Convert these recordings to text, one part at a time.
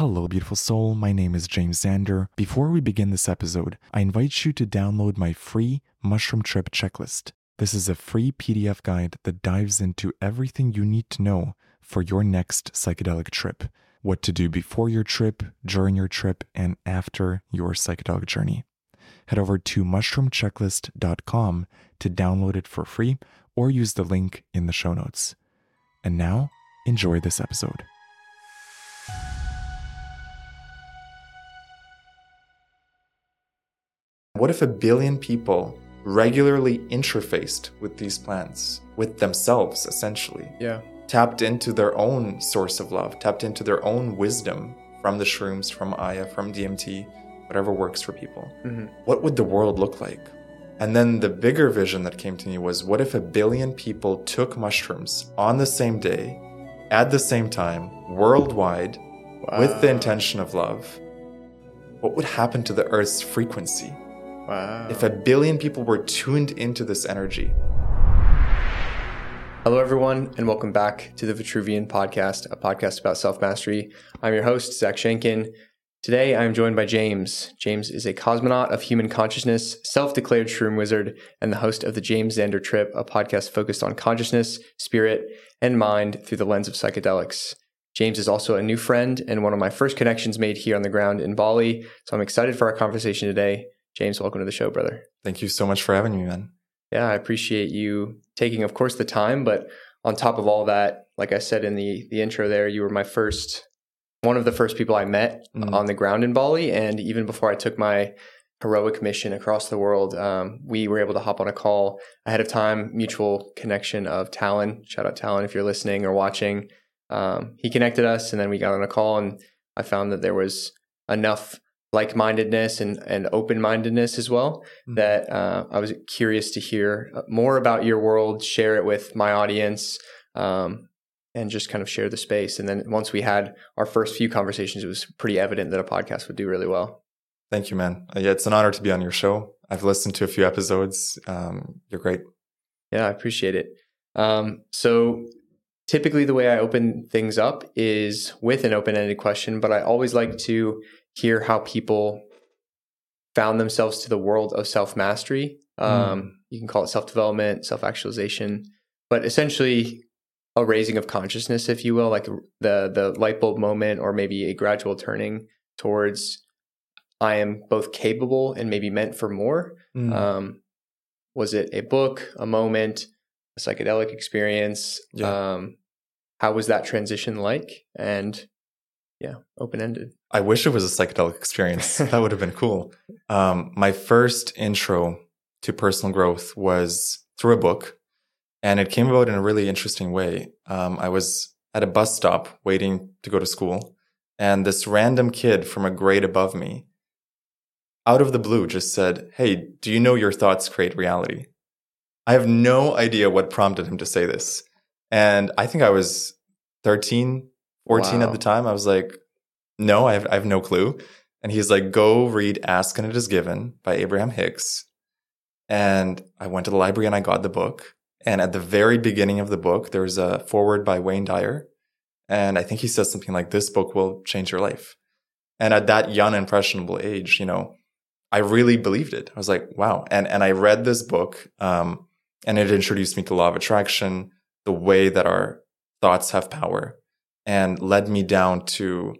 Hello, beautiful soul. My name is James Xander. Before we begin this episode, I invite you to download my free mushroom trip checklist. This is a free PDF guide that dives into everything you need to know for your next psychedelic trip. What to do before your trip, during your trip, and after your psychedelic journey. Head over to mushroomchecklist.com to download it for free or use the link in the show notes. And now, enjoy this episode. What if a billion people regularly interfaced with these plants, with themselves essentially? Yeah. Tapped into their own source of love, tapped into their own wisdom from the shrooms, from Aya, from DMT, whatever works for people. Mm-hmm. What would the world look like? And then the bigger vision that came to me was what if a billion people took mushrooms on the same day, at the same time, worldwide, with the intention of love? What would happen to the Earth's frequency Wow. if a billion people were tuned into this energy? Hello, everyone, and welcome back to the Vitruvian Podcast, a podcast about self mastery. I'm your host, Zach Schenken. Today, I'm joined by James. James is a cosmonaut of human consciousness, self declared shroom wizard, and the host of the James Xander Trip, a podcast focused on consciousness, spirit, and mind through the lens of psychedelics. James is also a new friend and one of my first connections made here on the ground in Bali. So I'm excited for our conversation today. James, welcome to the show, brother. Thank you so much for having me, man. Yeah, I appreciate you taking, of course, the time. But on top of all that, like I said in the the intro, there, you were my first, one of the first people I met Mm. on the ground in Bali, and even before I took my heroic mission across the world, um, we were able to hop on a call ahead of time. Mutual connection of Talon. Shout out Talon if you're listening or watching. Um, he connected us, and then we got on a call, and I found that there was enough like-mindedness and, and open-mindedness as well Mhm. that uh, I was curious to hear uh, more about your world, share it with my audience, um, and just kind of share the space. And then once we had our first few conversations, it was pretty evident that a podcast would do really well. Thank you, man. Uh, yeah, it's an honor to be on your show. I've listened to a few episodes. Um, you're great. Yeah, I appreciate it. Um, so typically the way I open things up is with an open-ended question, but I always like to hear how people found themselves to the world of self-mastery. Um, You can call it self-development, self-actualization, but essentially a raising of consciousness, if you will, like the the light bulb moment, or maybe a gradual turning towards I am both capable and maybe meant for more. Mm. Um, was it a book, a moment, a psychedelic experience? Yeah. Um, how was that transition like? And yeah, open ended. I wish it was a psychedelic experience. that would have been cool. Um, my first intro to personal growth was through a book, and it came about in a really interesting way. Um, I was at a bus stop waiting to go to school, and this random kid from a grade above me, out of the blue, just said, Hey, do you know your thoughts create reality? I have no idea what prompted him to say this. And I think I was 13, 14 Wow. at the time. I was like, no, I have, I have no clue. And he's like, go read Ask and It Is Given by Abraham Hicks. And I went to the library and I got the book. And at the very beginning of the book, there's a foreword by Wayne Dyer. And I think he says something like, this book will change your life. And at that young, impressionable age, you know, I really believed it. I was like, wow. And, and I read this book, um, and it introduced me to law of attraction, the way that our thoughts have power and led me down to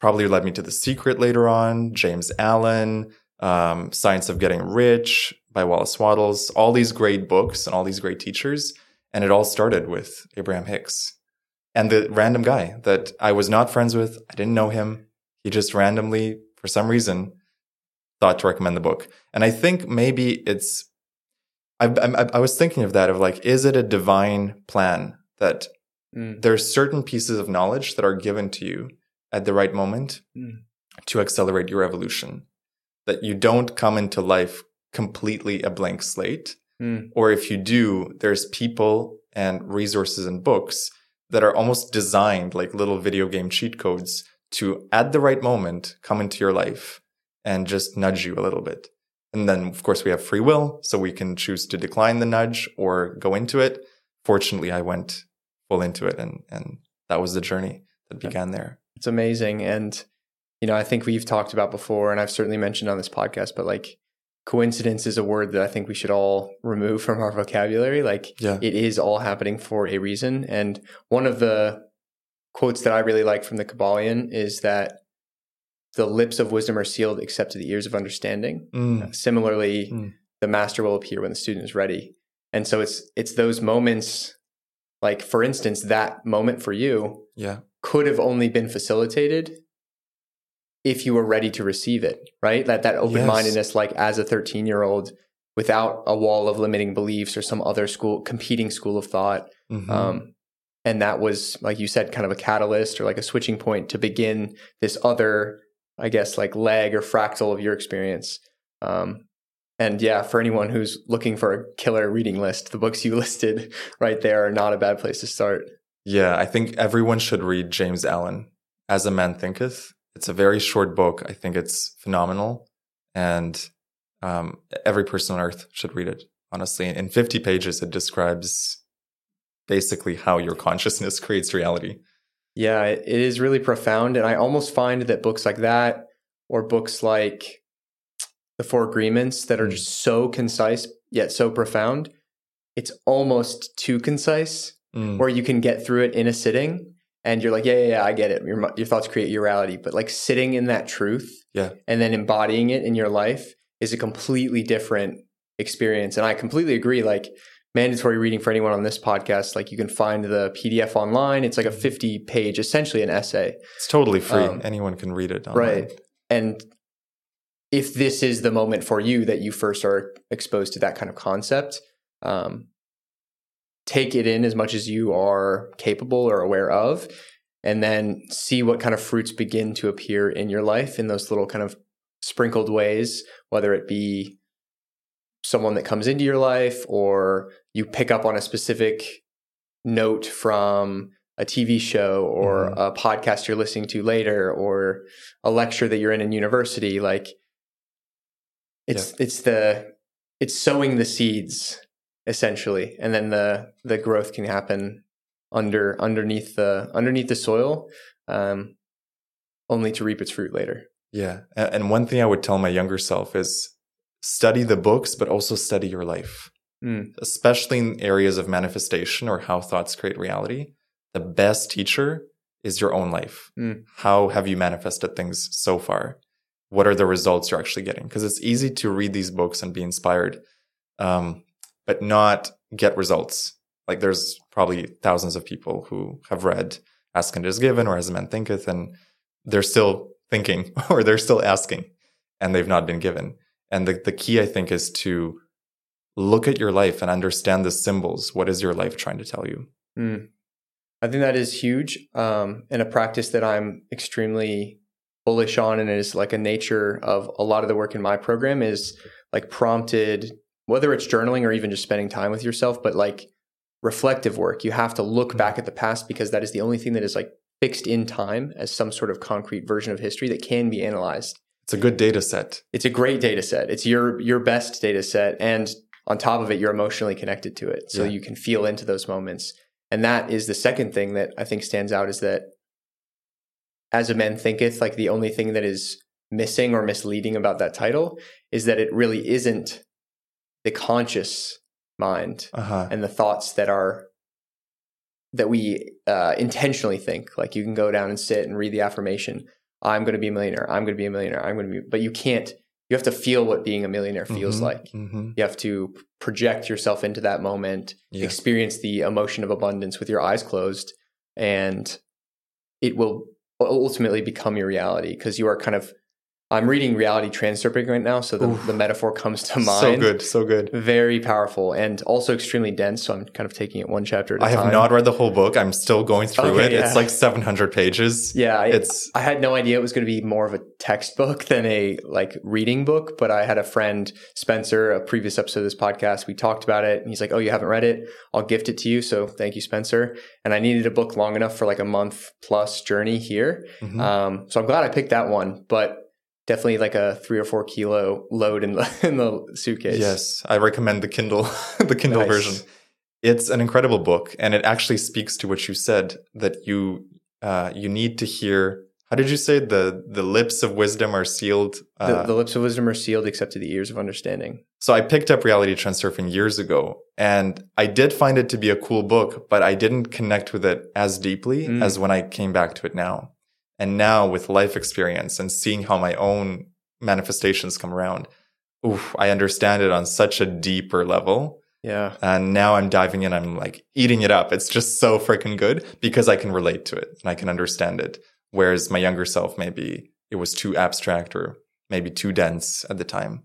probably led me to The Secret later on, James Allen, um, Science of Getting Rich by Wallace Wattles, all these great books and all these great teachers. And it all started with Abraham Hicks and the random guy that I was not friends with. I didn't know him. He just randomly, for some reason, thought to recommend the book. And I think maybe it's, I, I, I was thinking of that of like, is it a divine plan that Mm. there's certain pieces of knowledge that are given to you at the right moment Mm. to accelerate your evolution. That you don't come into life completely a blank slate. Mm. Or if you do, there's people and resources and books that are almost designed like little video game cheat codes to, at the right moment, come into your life and just nudge you a little bit. And then, of course, we have free will, so we can choose to decline the nudge or go into it. Fortunately, I went full into it, and and that was the journey that began there. It's amazing. And you know, I think we've talked about before, and I've certainly mentioned on this podcast, but like coincidence is a word that I think we should all remove from our vocabulary. Like Yeah. it is all happening for a reason. And one of the quotes that I really like from the Kybalion is that the lips of wisdom are sealed except to the ears of understanding. Mm. Similarly, Mm. the master will appear when the student is ready. And so it's it's those moments like for instance that moment for you Yeah. could have only been facilitated if you were ready to receive it, right? That that open-mindedness like as a 13-year-old without a wall of limiting beliefs or some other school competing school of thought. Mhm. Um, and that was, like you said, kind of a catalyst or like a switching point to begin this other, I guess, like leg or fractal of your experience. Um, and yeah, for anyone who's looking for a killer reading list, the books you listed right there are not a bad place to start. Yeah, I think everyone should read James Allen, As a Man Thinketh. It's a very short book. I think it's phenomenal. And um, every person on earth should read it, honestly. In 50 pages, it describes basically how your consciousness creates reality. Yeah, it it is really profound. And I almost find that books like that or books like The Four Agreements that are Mm. just so concise yet so profound, it's almost too concise Mm. where you can get through it in a sitting and you're like, yeah, yeah, yeah I get it. Your, your thoughts create your reality. But like sitting in that truth Yeah. and then embodying it in your life is a completely different experience. And I completely agree. Like, mandatory reading for anyone on this podcast, like you can find the PDF online. It's like a 50 page, essentially an essay. It's totally free. Um, Anyone can read it. Online. Right. And if this is the moment for you that you first are exposed to that kind of concept, um, take it in as much as you are capable or aware of, and then see what kind of fruits begin to appear in your life in those little kind of sprinkled ways, whether it be someone that comes into your life or you pick up on a specific note from a TV show or Mhm. a podcast you're listening to later or a lecture that you're in in university like it's it's the it's sowing the seeds essentially and then the the growth can happen under underneath the underneath the soil um only to reap its fruit later Yeah. And one thing I would tell my younger self is study the books, but also study your life, Mm. especially in areas of manifestation or how thoughts create reality. The best teacher is your own life. Mm. How have you manifested things so far? What are the results you're actually getting? Because it's easy to read these books and be inspired, um, but not get results. Like there's probably thousands of people who have read Ask and It Is Given or As a Man Thinketh, and they're still thinking or they're still asking and they've not been given. And the, the key, I think, is to look at your life and understand the symbols. What is your life trying to tell you? Mm. I think that is huge um, and a practice that I'm extremely bullish on, and is like a nature of a lot of the work in my program is like prompted, whether it's journaling or even just spending time with yourself, but like reflective work. You have to look mm-hmm. back at the past because that is the only thing that is like fixed in time as some sort of concrete version of history that can be analyzed. It's a good data set. It's a great data set. It's your your best data set, and on top of it, you're emotionally connected to it, so Yeah. you can feel into those moments. And that is the second thing that I think stands out is that as a man thinketh, like the only thing that is missing or misleading about that title is that it really isn't the conscious mind Uh-huh. and the thoughts that are that we uh, intentionally think. Like you can go down and sit and read the affirmation. I'm going to be a millionaire. I'm going to be a millionaire. I'm going to be, but you can't. You have to feel what being a millionaire feels Mhm, like. mhm. You have to project yourself into that moment, Yeah. experience the emotion of abundance with your eyes closed, and it will ultimately become your reality because you are kind of. I'm reading reality transurfing right now, so the, Oof. the metaphor comes to mind. So good, so good. Very powerful and also extremely dense. So I'm kind of taking it one chapter at a I time. I have not read the whole book. I'm still going through Okay, it. yeah. It's like 700 pages. Yeah, I, It's I had no idea it was going to be more of a textbook than a like reading book. But I had a friend, Spencer, a previous episode of this podcast. We talked about it, and he's like, "Oh, you haven't read it? I'll gift it to you." So thank you, Spencer. And I needed a book long enough for like a month plus journey here. mhm. Um, so I'm glad I picked that one, but definitely like a three or four kilo load in the in the suitcase. Yes, I recommend the Kindle, the Kindle Nice. version. It's an incredible book, and it actually speaks to what you said that you uh, you need to hear How did you say the the lips of wisdom are sealed? The, Uh, the lips of wisdom are sealed except to the ears of understanding. so I picked up Reality Transurfing years ago, and I did find it to be a cool book, but I didn't connect with it as deeply Mm. as when I came back to it now. And now with life experience and seeing how my own manifestations come around, oof, I understand it on such a deeper level. Yeah. And now I'm diving in. I'm like eating it up. It's just so freaking good because I can relate to it and I can understand it. Whereas my younger self, maybe it was too abstract or maybe too dense at the time.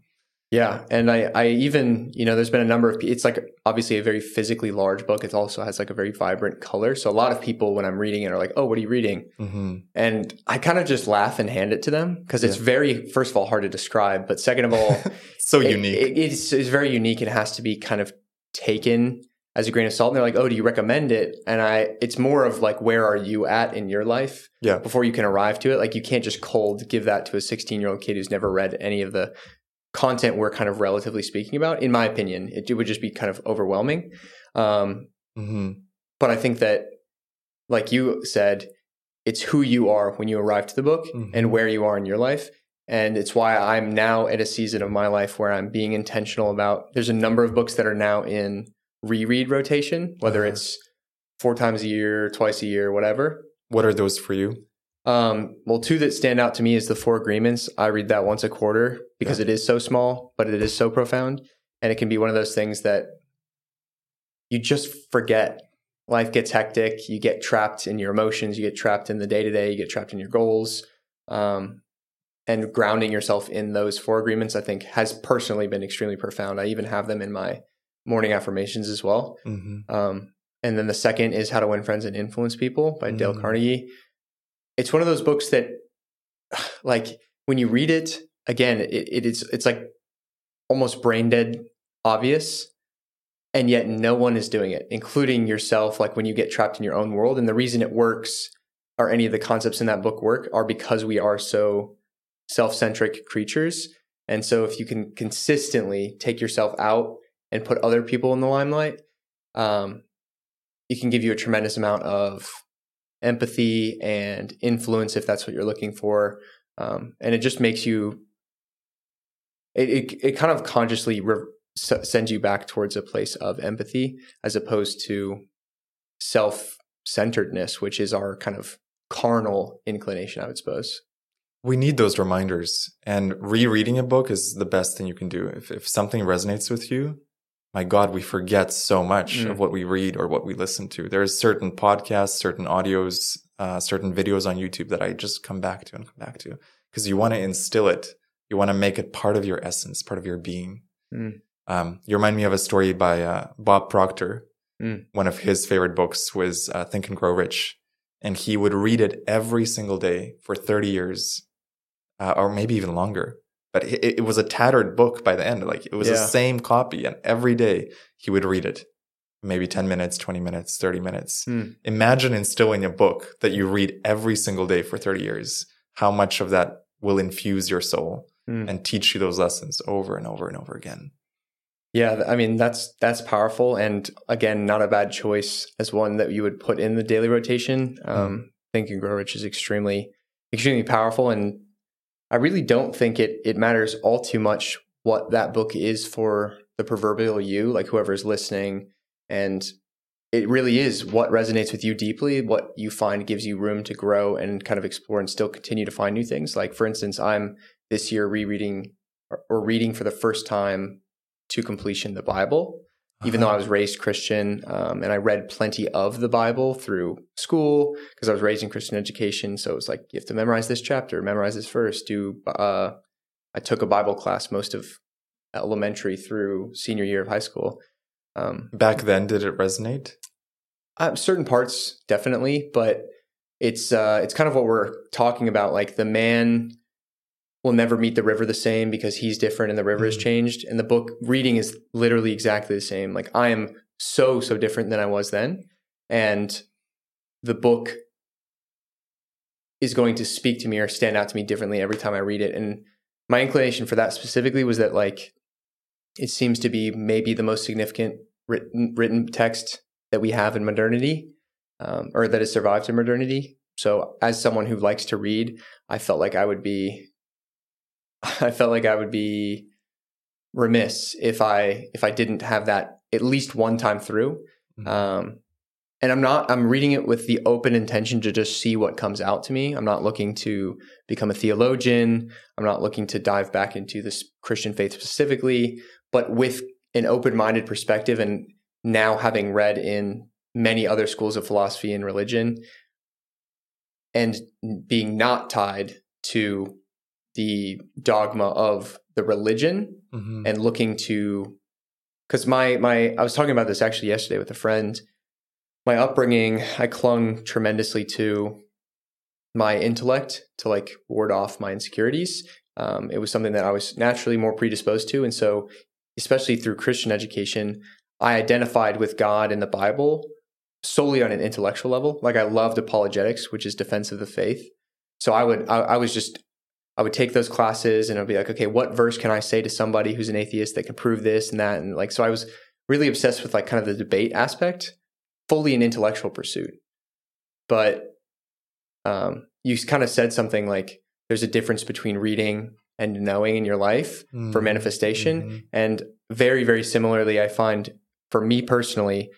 Yeah, and I, I even, you know, there's been a number of. It's like obviously a very physically large book. It also has like a very vibrant color. So a lot of people, when I'm reading it, are like, "Oh, what are you reading?" hmm And I kind of just laugh and hand it to them because it's very, first of all, hard to describe, but second of all, so it- unique. it- it's, it's very unique. It has to be kind of taken as a grain of salt. And they're like, "Oh, do you recommend it?" And I, it's more of like, "Where are you at in your life?" yeah. before you can arrive to it. Like you can't just cold give that to a 16 year old kid who's never read any of the content we're kind of relatively speaking about. In my opinion, it, it would just be kind of overwhelming. Um, hmm but I think that, like you said, it's who you are when you arrive to the book Mhm. and where you are in your life. And it's why I'm now at a season of my life where I'm being intentional about. There's a number of books that are now in reread rotation, whether Uh-huh. it's four times a year, twice a year, whatever. What are those for you? Um, well, two that stand out to me is the Four Agreements. I read that once a quarter because Yeah. it is so small, but it is so profound, and it can be one of those things that you just forget. Life gets hectic. You get trapped in your emotions. You get trapped in the day to day. You get trapped in your goals. Um, and grounding yourself in those four agreements, I think, has personally been extremely profound. I even have them in my morning affirmations as well. hmm Um, and then the second is How to Win Friends and Influence People by Dale Mm. Carnegie. It's one of those books that, like, when you read it again, it, it is it's like almost brain dead obvious, and yet no one is doing it, including yourself. Like when you get trapped in your own world, and the reason it works, or any of the concepts in that book work, are because we are so self centric creatures. And so, if you can consistently take yourself out and put other people in the limelight, um, it can give you a tremendous amount of empathy and influence if that's what you're looking for. Um, and it just makes you, it, it, it kind of consciously re- sends you back towards a place of empathy as opposed to self centeredness, which is our kind of carnal inclination, I would suppose. We need those reminders. And rereading a book is the best thing you can do. If, if something resonates with you, my God, we forget so much Mm. of what we read or what we listen to. There's certain podcasts, certain audios, uh, certain videos on YouTube that I just come back to and come back to because you want to instill it. You want to make it part of your essence, part of your being. Mm. Um, you remind me of a story by uh, Bob Proctor. Mm. One of his favorite books was uh, Think and Grow Rich. And he would read it every single day for 30 years, uh, or maybe even longer. But it, it was a tattered book by the end. Like it was the same copy. And every day he would read it. Maybe 10 minutes, 20 minutes, 30 minutes. Mm. Imagine instilling a book that you read every single day for 30 years. How much of that will infuse your soul Mm. and teach you those lessons over and over and over again. Yeah, I mean that's that's powerful, and again, not a bad choice as one that you would put in the daily rotation. Um, Think and Grow Rich is extremely, extremely powerful, and I really don't think it it matters all too much what that book is for the proverbial you, like whoever's listening, and it really is what resonates with you deeply, what you find gives you room to grow and kind of explore and still continue to find new things. Like for instance, I'm this year rereading or, or reading for the first time to completion the Bible. Even though I was raised Christian um, and I read plenty of the Bible through school because I was raised in Christian education, so it was like you have to memorize this chapter, memorize this verse. Do uh, I took a Bible class most of elementary through senior year of high school. Um, Back then, did it resonate? uh, certain parts definitely, but it's uh, it's kind of what we're talking about. Like the man will never meet the river the same because he's different and the river has Mhm. changed. And the book reading is literally exactly the same. Like I am so so different than I was then, and the book is going to speak to me or stand out to me differently every time I read it. And my inclination for that specifically was that like it seems to be maybe the most significant written written text that we have in modernity, um, or that has survived in modernity. So as someone who likes to read, I felt like I would be I felt like I would be remiss if I if I didn't have that at least one time through. Mhm. Um, and I'm not I'm reading it with the open intention to just see what comes out to me. I'm not looking to become a theologian. I'm not looking to dive back into this Christian faith specifically, but with an open-minded perspective and now having read in many other schools of philosophy and religion and being not tied to the dogma of the religion Mhm. and looking to because my my I was talking about this actually yesterday with a friend. My upbringing, I clung tremendously to my intellect to like ward off my insecurities. Um, it was something that I was naturally more predisposed to, and so especially through Christian education, I identified with God and the Bible solely on an intellectual level. Like I loved apologetics, which is defense of the faith. So I would I, I was just I would take those classes and I'd be like, okay, what verse can I say to somebody who's an atheist that can prove this and that? And like, so I was really obsessed with like kind of the debate aspect, fully an intellectual pursuit. But um, you kind of said something like, there's a difference between reading and knowing in your life for Mhm. manifestation. Mhm. And very, very similarly, I find for me personally,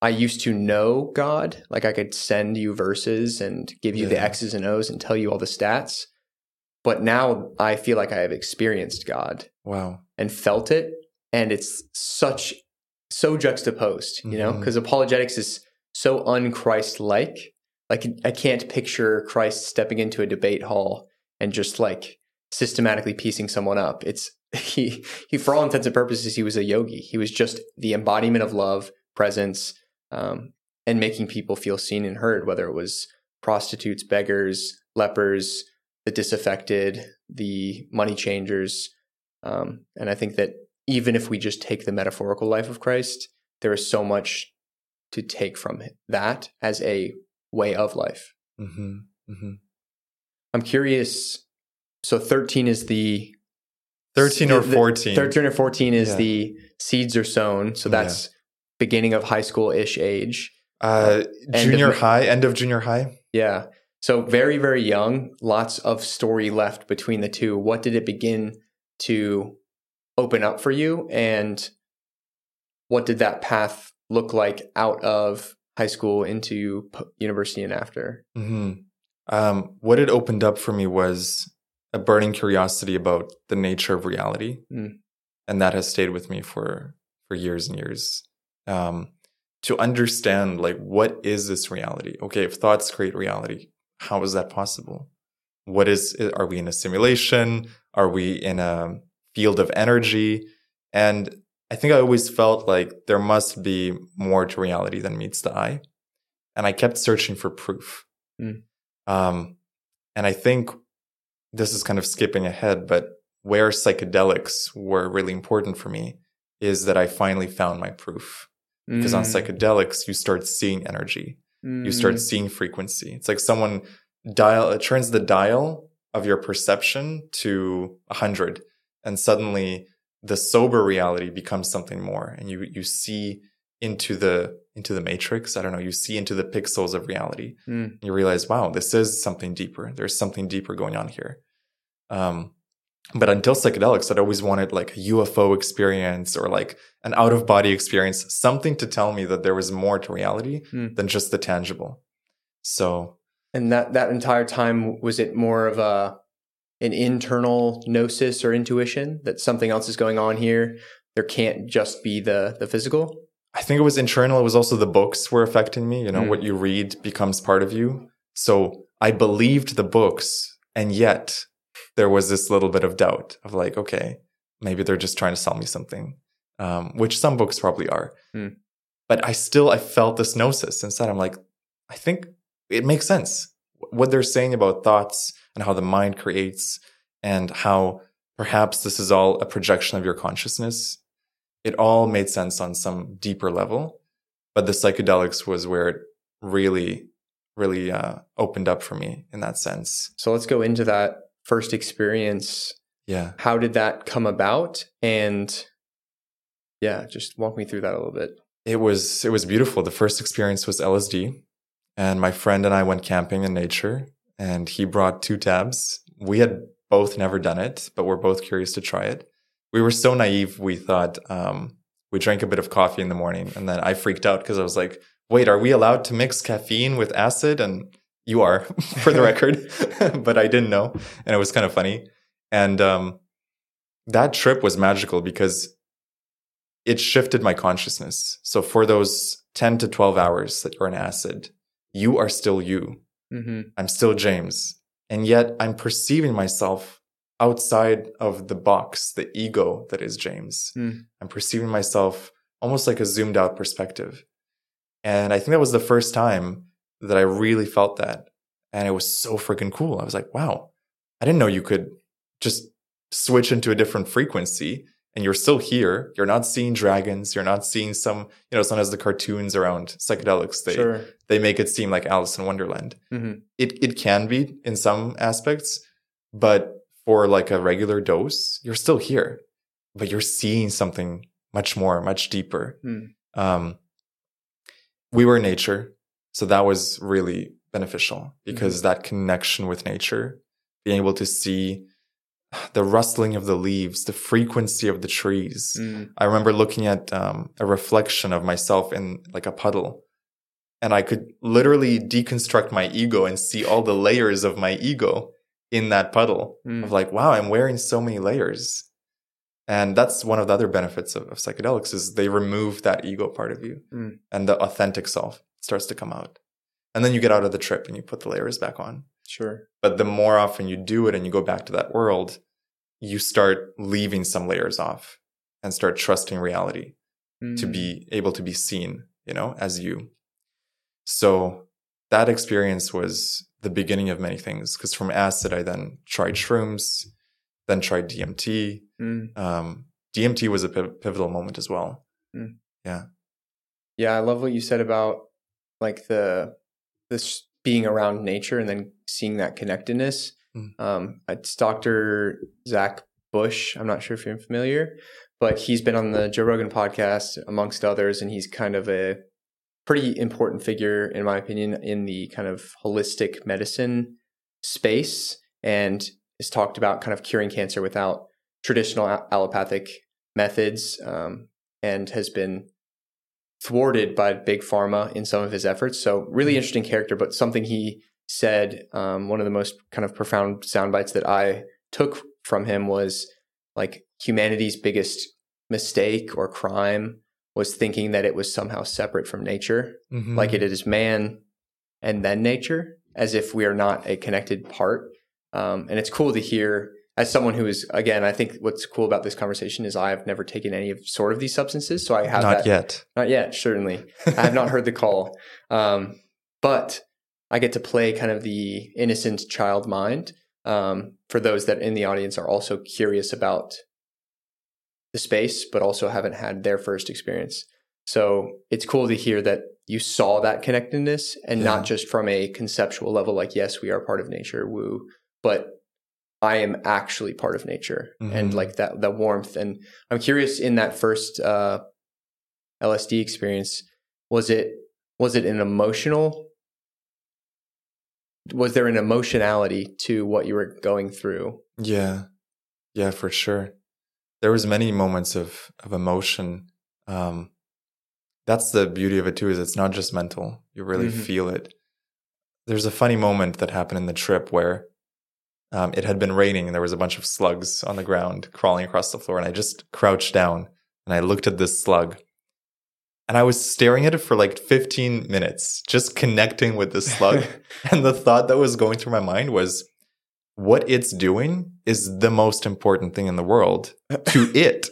I used to know God. Like I could send you verses and give you the Yeah. X's and O's and tell you all the stats. But now I feel like I have experienced God Wow. and felt it. And it's such, so juxtaposed, you know, Mhm. because apologetics is so unchrist like. Like I can't picture Christ stepping into a debate hall and just like systematically piecing someone up. It's he he for all intents and purposes he was a yogi. He was just the embodiment of love, presence, um, and making people feel seen and heard. Whether it was prostitutes, beggars, lepers, the disaffected, the money changers, um, and I think that even if we just take the metaphorical life of Christ, there is so much to take from that as a way of life. hmm hmm I'm curious. So 13 is the 13 or the- the- 14. 13 or 14 is Yeah. the seeds are sown. So Yeah. that's beginning of high school ish age. Uh, junior ma- high, end of junior high. Yeah. So very, very young, lots of story left between the two. What did it begin to open up for you? And what did that path look like out of high school into university and after? hmm Um, what it opened up for me was a burning curiosity about the nature of reality, Mm. and that has stayed with me for for years and years. Um, to understand, like, what is this reality? Okay, if thoughts create reality, how is that possible? What is? Are we in a simulation? Are we in a field of energy? And I think I always felt like there must be more to reality than meets the eye, and I kept searching for proof. Mm. Um, and I think this is kind of skipping ahead, but where psychedelics were really important for me is that I finally found my proof. Because on Mm. psychedelics, you start seeing energy, you Mm. start seeing frequency. It's like someone dial it turns the dial of your perception to a hundred, and suddenly the sober reality becomes something more, and you you see into the into the matrix. I don't know. You see into the pixels of reality. Mm. You realize, wow, this is something deeper. There's something deeper going on here. Um, but until psychedelics, I'd always wanted like a UFO experience or like an out of body experience, something to tell me that there was more to reality Hmm. than just the tangible. So And that that entire time was it more of a an internal gnosis or intuition that something else is going on here? There can't just be the the physical. I think it was internal. It was also the books were affecting me. You know, Mm. what you read becomes part of you. So I believed the books, and yet there was this little bit of doubt of like, okay, maybe they're just trying to sell me something, um, which some books probably are. Mm. But I still I felt this gnosis inside. I'm like, I think it makes sense what they're saying about thoughts and how the mind creates and how perhaps this is all a projection of your consciousness it all made sense on some deeper level but the psychedelics was where it really really uh, opened up for me in that sense So let's go into that first experience. yeah How did that come about? And yeah, just walk me through that a little bit. it was it was beautiful the first experience was lsd and my friend and I went camping in nature, and he brought two tabs. We had both never done it, but we're both curious to try it. We were so naive, we thought um, we drank a bit of coffee in the morning, and then I freaked out because I was like, "Wait, are we allowed to mix caffeine with acid?" And you are, for the record, but I didn't know, and it was kind of funny. And um, that trip was magical because it shifted my consciousness. So for those 10 to 12 hours that you're in acid, you are still you. Mm-hmm. I'm still James. And yet I'm perceiving myself outside of the box, the ego that is James. Mm. I'm perceiving myself almost like a zoomed out perspective. And I think that was the first time that I really felt that. And it was so freaking cool. I was like, wow, I didn't know you could just switch into a different frequency and you're still here. You're not seeing dragons. You're not seeing some, you know, sometimes the cartoons around psychedelics, they, sure. they make it seem like Alice in Wonderland. Mm-hmm. It, it can be in some aspects, but for like a regular dose, you're still here, but you're seeing something much more, much deeper. Mm. Um, we were in nature. So that was really beneficial because Mm-hmm. that connection with nature, being able to see the rustling of the leaves, the frequency of the trees. Mm. I remember looking at um, a reflection of myself in like a puddle, and I could literally deconstruct my ego and see all the layers of my ego in that puddle. Mm. Of like, wow, I'm wearing so many layers, and that's one of the other benefits of, of psychedelics is they remove that ego part of you, Mm. and the authentic self starts to come out, and then you get out of the trip and you put the layers back on. Sure. But the more often you do it and you go back to that world, you start leaving some layers off and start trusting reality to Mm. be able to be seen, you know, as you. So that experience was the beginning of many things because from acid, I then tried shrooms, then tried DMT. Mm. Um, DMT was a piv- pivotal moment as well. Yeah, Yeah, I love what you said about like the this being around nature and then seeing that connectedness. Mm. Um, it's Dr. Zach Bush. I'm not sure if you're familiar, but he's been on the Joe Rogan podcast amongst others, and he's kind of a pretty important figure, in my opinion, in the kind of holistic medicine space, and has talked about kind of curing cancer without traditional allopathic methods, um, and has been thwarted by big pharma in some of his efforts. So really interesting character, but something he said, um, one of the most kind of profound sound bites that I took from him was like humanity's biggest mistake or crime was thinking that it was somehow separate from nature, Mhm. like it is man and then nature, as if we are not a connected part. Um, and it's cool to hear as someone who is again, I think what's cool about this conversation is I have never taken any of sort of these substances, so I have not that, yet. not yet, certainly. I have not heard the call. Um, but I get to play kind of the innocent child mind um, for those that in the audience are also curious about the space, but also haven't had their first experience. So it's cool to hear that you saw that connectedness and Yeah. not just from a conceptual level, like, yes, we are part of nature, woo, but I am actually part of nature and Mhm. like that, that warmth. And I'm curious in that first uh, LSD experience, was it was it an emotional was there an emotionality to what you were going through? Yeah. Yeah, for sure. There was many moments of of emotion. Um that's the beauty of it too, is it's not just mental. You really Mhm. feel it. There's a funny moment that happened in the trip where um, it had been raining and there was a bunch of slugs on the ground crawling across the floor. And I just crouched down and I looked at this slug and I was staring at it for like 15 minutes, just connecting with this slug. and the thought that was going through my mind was what it's doing is the most important thing in the world to it.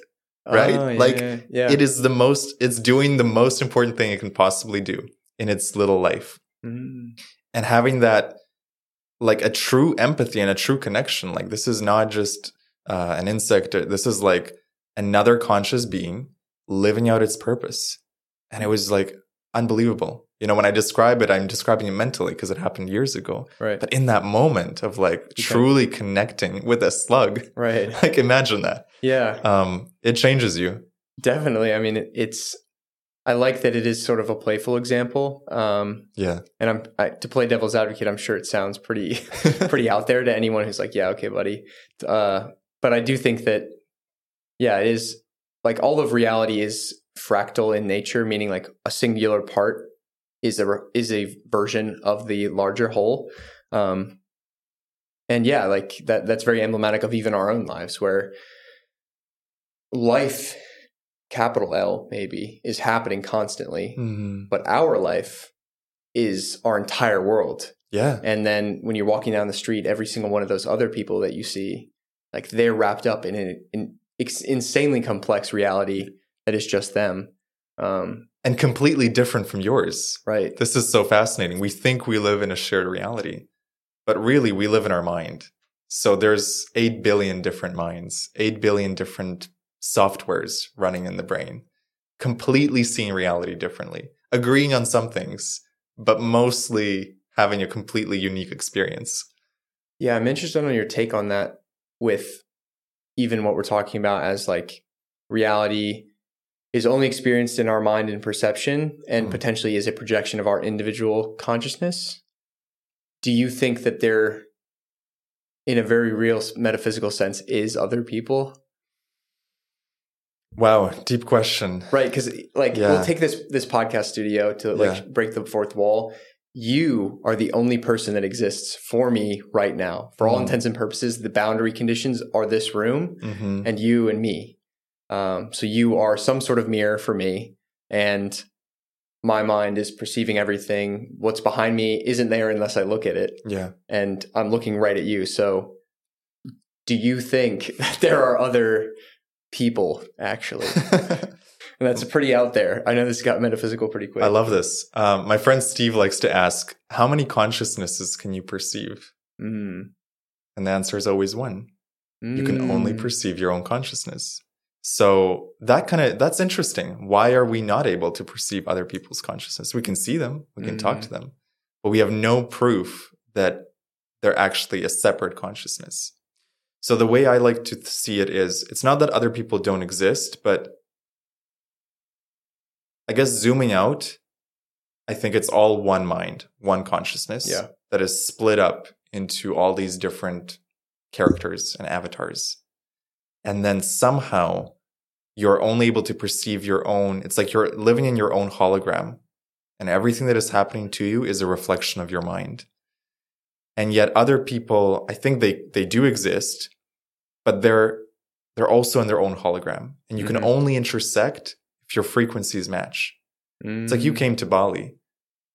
Right? Oh, yeah, Like, yeah, yeah. It is the most, it's doing the most important thing it can possibly do in its little life. Mm. And having that, like a true empathy and a true connection. Like, this is not just uh, an insect, this is like another conscious being living out its purpose. And it was like unbelievable. You know, when I describe it, I'm describing it mentally because it happened years ago. Right. But in that moment of like Okay. truly connecting with a slug, right. like imagine that. Yeah. Um, it changes you. Definitely. I mean, it's I like that it is sort of a playful example. Um, Yeah. and I'm I, to play devil's advocate. I'm sure it sounds pretty pretty out there to anyone who's like, yeah, okay, buddy. Uh, but I do think that, yeah, it is like all of reality is fractal in nature, meaning like a singular part is a is a version of the larger whole. Um, and yeah, like that that's very emblematic of even our own lives, where life, capital L, maybe, is happening constantly, Mhm. but our life is our entire world Yeah. and then when you're walking down the street, every single one of those other people that you see, like they're wrapped up in an in, insanely complex reality that is just them. Um, And completely different from yours. right. This is so fascinating. We think we live in a shared reality, but really we live in our mind. So there's 8 billion different minds, 8 billion different softwares running in the brain, completely seeing reality differently, agreeing on some things, but mostly having a completely unique experience. Yeah, I'm interested on your take on that with even what we're talking about as like reality is only experienced in our mind and perception and Mm. potentially is a projection of our individual consciousness. Do you think that there, in a very real metaphysical sense, is other people? Wow, deep question. Right, because like Yeah. we'll take this this podcast studio to like Yeah. break the fourth wall. You are the only person that exists for me right now. For all Mhm. intents and purposes, the boundary conditions are this room hmm and you and me. Um, so you are some sort of mirror for me, and my mind is perceiving everything. What's behind me isn't there unless I look at it, Yeah. and I'm looking right at you. So, do you think that there are other people actually? And that's pretty out there. I know this got metaphysical pretty quick. I love this. Um, my friend Steve likes to ask, How many consciousnesses can you perceive? Mm. And the answer is always one. You can only Mm. perceive your own consciousness. So that kind of that's interesting. Why are we not able to perceive other people's consciousness? We can see them, we can talk Mm. to them, but we have no proof that they're actually a separate consciousness. So the way I like to see it is it's not that other people don't exist, but I guess zooming out, I think it's all one mind, one consciousness Yeah. that is split up into all these different characters and avatars. And then somehow you're only able to perceive your own, it's like you're living in your own hologram. And everything that is happening to you is a reflection of your mind. And yet other people, I think they, they do exist, but they're, they're also in their own hologram. And you Mhm. can only intersect if your frequencies match. It's like you Mm. came to Bali,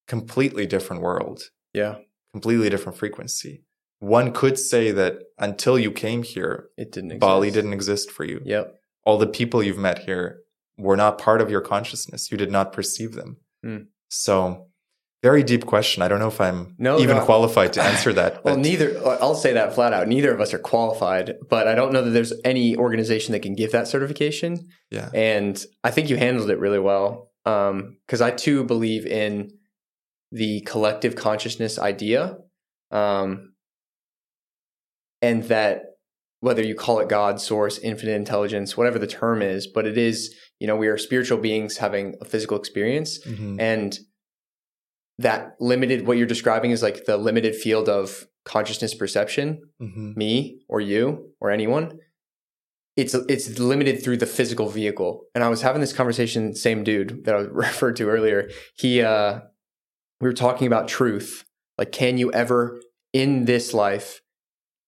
completely different world Yeah, completely different frequency. One could say that until you came here, it didn't. Exist. Bali didn't exist for you. Yep. All the people you've met here were not part of your consciousness. You did not perceive them. Hmm. So, very deep question. I don't know if I'm No, even no. qualified to answer that. Well, neither. I'll say that flat out. Neither of us are qualified, but I don't know that there's any organization that can give that certification. yeah. And I think you handled it really well. Because I too believe in the collective consciousness idea, um, and that whether you call it God, source, infinite intelligence, whatever the term is, but it is you know we are spiritual beings having a physical experience, Mhm. and that limited what you're describing is like the limited field of consciousness perception Mhm. me or you or anyone. It's it's limited through the physical vehicle. And i was having this conversation same dude that i referred to earlier. He uh we were talking about truth. Like can you ever in this life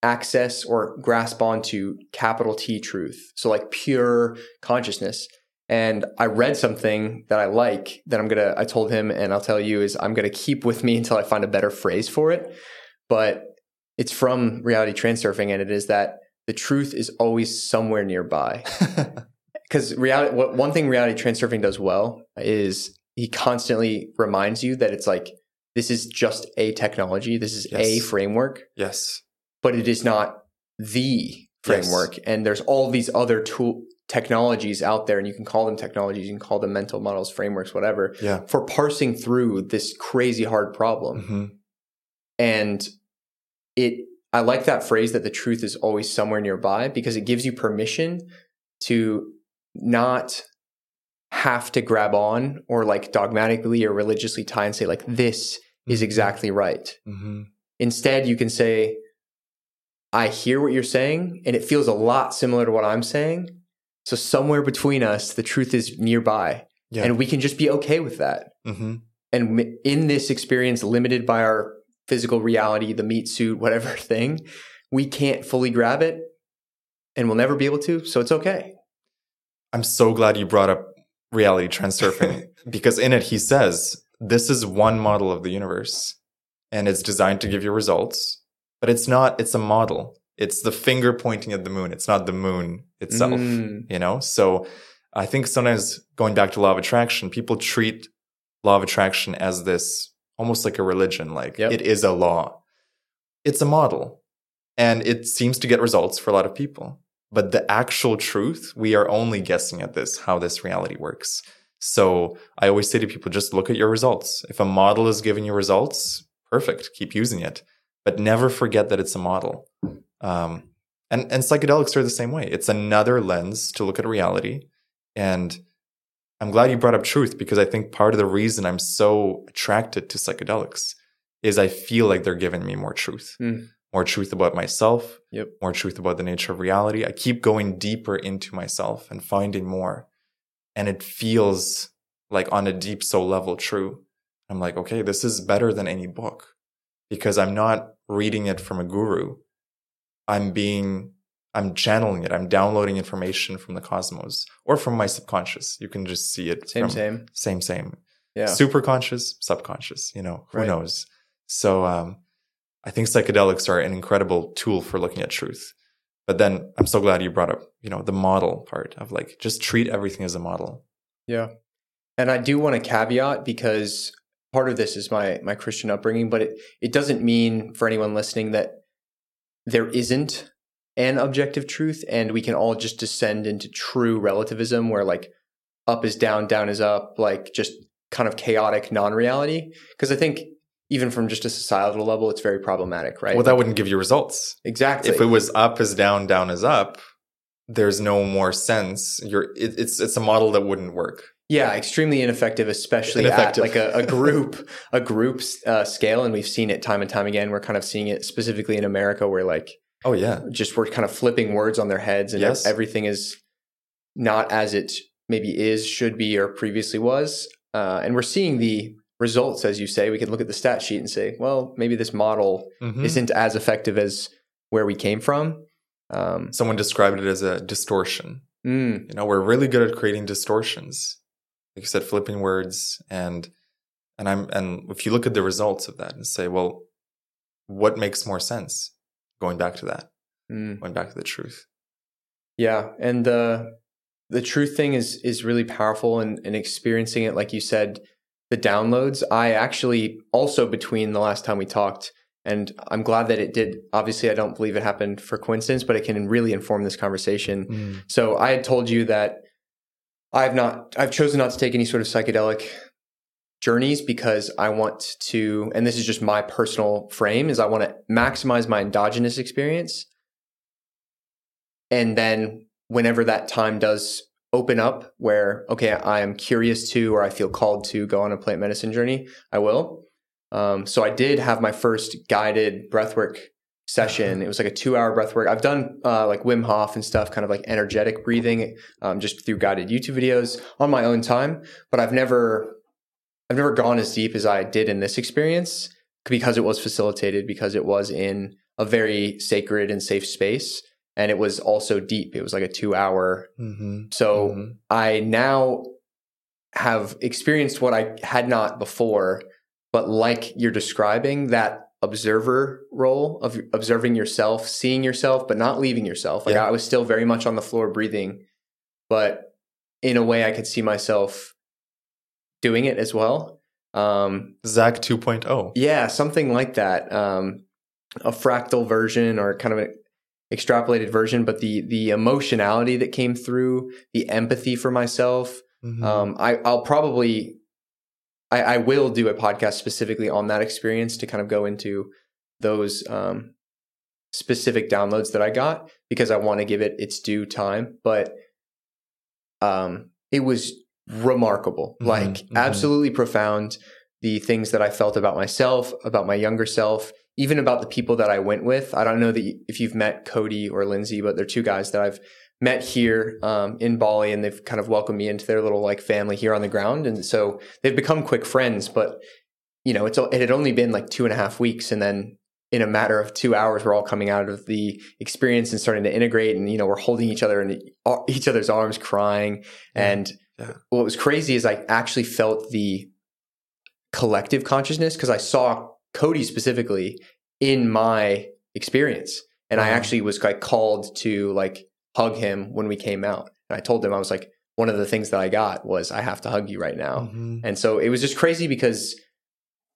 access or grasp onto capital t truth? So like pure consciousness and i read something that i like that i'm gonna i told him and i'll tell you is i'm gonna keep with me until i find a better phrase for it. But it's from reality transurfing and it is that the truth is always somewhere nearby. Because reality what one thing reality transurfing does well is he constantly reminds you that it's like this is just a technology this is a framework. Yes. but it is not the framework and there's all these other tool technologies out there and you can call them technologies you can call them mental models frameworks whatever Yeah. for parsing through this crazy hard problem Mhm. and it i like that phrase that the truth is always somewhere nearby because it gives you permission to not have to grab on or like dogmatically or religiously tie and say like this is exactly right. hmm Instead, you can say, I hear what you're saying, and it feels a lot similar to what I'm saying. So somewhere between us, the truth is nearby, Yeah. and we can just be okay with that. hmm And in this experience, limited by our physical reality, the meat suit, whatever thing, we can't fully grab it, and we'll never be able to. So it's okay. I'm so glad you brought up reality transurfing because in it he says this is one model of the universe and it's designed to give you results, but it's not, it's a model. It's the finger pointing at the moon. It's not the moon itself, Mm. you know? So I think sometimes going back to law of attraction, people treat law of attraction as this almost like a religion, like Yep. it is a law. It's a model and it seems to get results for a lot of people. But the actual truth, we are only guessing at this, how this reality works. So I always say to people, just look at your results. If a model is giving you results, perfect, keep using it. But never forget that it's a model. Um, and, and psychedelics are the same way. It's another lens to look at reality. And I'm glad you brought up truth because I think part of the reason I'm so attracted to psychedelics is I feel like they're giving me more truth, Mm. more truth about myself, Yep. more truth about the nature of reality. I keep going deeper into myself and finding more. And it feels like on a deep soul level true. I'm like, okay, this is better than any book because I'm not reading it from a guru. I'm being, I'm channeling it. I'm downloading information from the cosmos or from my subconscious. You can just see it. Same, from, same. Same, same. Yeah. Super conscious, subconscious, you know, who Right. knows? So, um, I think psychedelics are an incredible tool for looking at truth. But then I'm so glad you brought up, you know, the model part of like, just treat everything as a model. Yeah. And I do want to caveat because part of this is my my Christian upbringing, but it, it doesn't mean for anyone listening that there isn't an objective truth and we can all just descend into true relativism where like up is down, down is up, like just kind of chaotic non-reality. Because I think even from just a societal level, it's very problematic, right? Well, that wouldn't give you results. exactly. If it was up is down, down is up, there's no more sense. You're, it, it's, it's a model that wouldn't work. Yeah, extremely ineffective, especially Ineffective. at like a, a group, a group uh, scale, and we've seen it time and time again. We're kind of seeing it specifically in America, where like Oh yeah. just we're kind of flipping words on their heads, and Yes. everything is not as it maybe is, should be, or previously was. Uh, and we're seeing the results, as you say. We can look at the stat sheet and say, well, maybe this model Mhm. isn't as effective as where we came from. Um, Someone described it as a distortion. mm, You know, we're really good at creating distortions. Like you said, flipping words and and I'm and if you look at the results of that and say, well, what makes more sense? Going back to that, mm. going back to the truth. Yeah, and the the truth thing is is really powerful, and, and experiencing it, like you said, the downloads. I actually also between the last time we talked, and I'm glad that it did. Obviously, I don't believe it happened for coincidence, but it can really inform this conversation. So I had told you that I've not I've chosen not to take any sort of psychedelic journeys because I want to and this is just my personal frame is I want to maximize my endogenous experience. And then whenever that time does open up where okay I am curious to or I feel called to go on a plant medicine journey I will. Um, so I did have my first guided breathwork session. It was like a two hour breath work. I've done uh, like Wim Hof and stuff, kind of like energetic breathing, um, just through guided YouTube videos on my own time. But I've never, I've never gone as deep as I did in this experience because it was facilitated, because it was in a very sacred and safe space, and it was also deep. It was like a two hour. Mm-hmm. So Mhm. I now have experienced what I had not before, but like you're describing, that observer role of observing yourself, seeing yourself, but not leaving yourself. Like Yeah. I was still very much on the floor breathing, but in a way I could see myself doing it as well. Um, Zach 2.0. yeah, something like that. Um, a fractal version or kind of an extrapolated version, but the the emotionality that came through, the empathy for myself, Mhm. um, I, I'll probably, I, I will do a podcast specifically on that experience to kind of go into those um, specific downloads that I got because I want to give it its due time. But um, it was remarkable, Mhm, like mhm. absolutely profound. The things that I felt about myself, about my younger self, even about the people that I went with. I don't know that you, if you've met Cody or Lindsay, but they're two guys that I've met here um, in Bali, and they've kind of welcomed me into their little like family here on the ground, and so they've become quick friends. But you know, it's it had only been like two and a half weeks, and then in a matter of two hours, we're all coming out of the experience and starting to integrate, and you know, we're holding each other in each other's arms, crying, Yeah. and Yeah. what was crazy is I actually felt the collective consciousness because I saw Cody specifically in my experience. And I actually was like called to like hug him when we came out. And I told him, I was like, one of the things that I got was I have to hug you right now. Mhm. And so it was just crazy because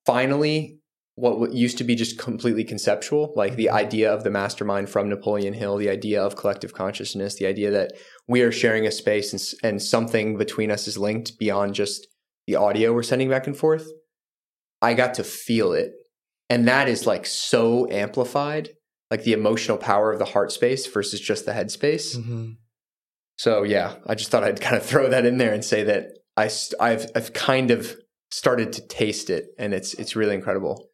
finally, what what used to be just completely conceptual, like the idea of the mastermind from Napoleon Hill, the idea of collective consciousness, the idea that we are sharing a space and, and something between us is linked beyond just the audio we're sending back and forth. I got to feel it. And that is like so amplified, like the emotional power of the heart space versus just the head space. Mhm. So yeah, I just thought I'd kind of throw that in there and say that I I've I've kind of started to taste it, and it's it's really incredible.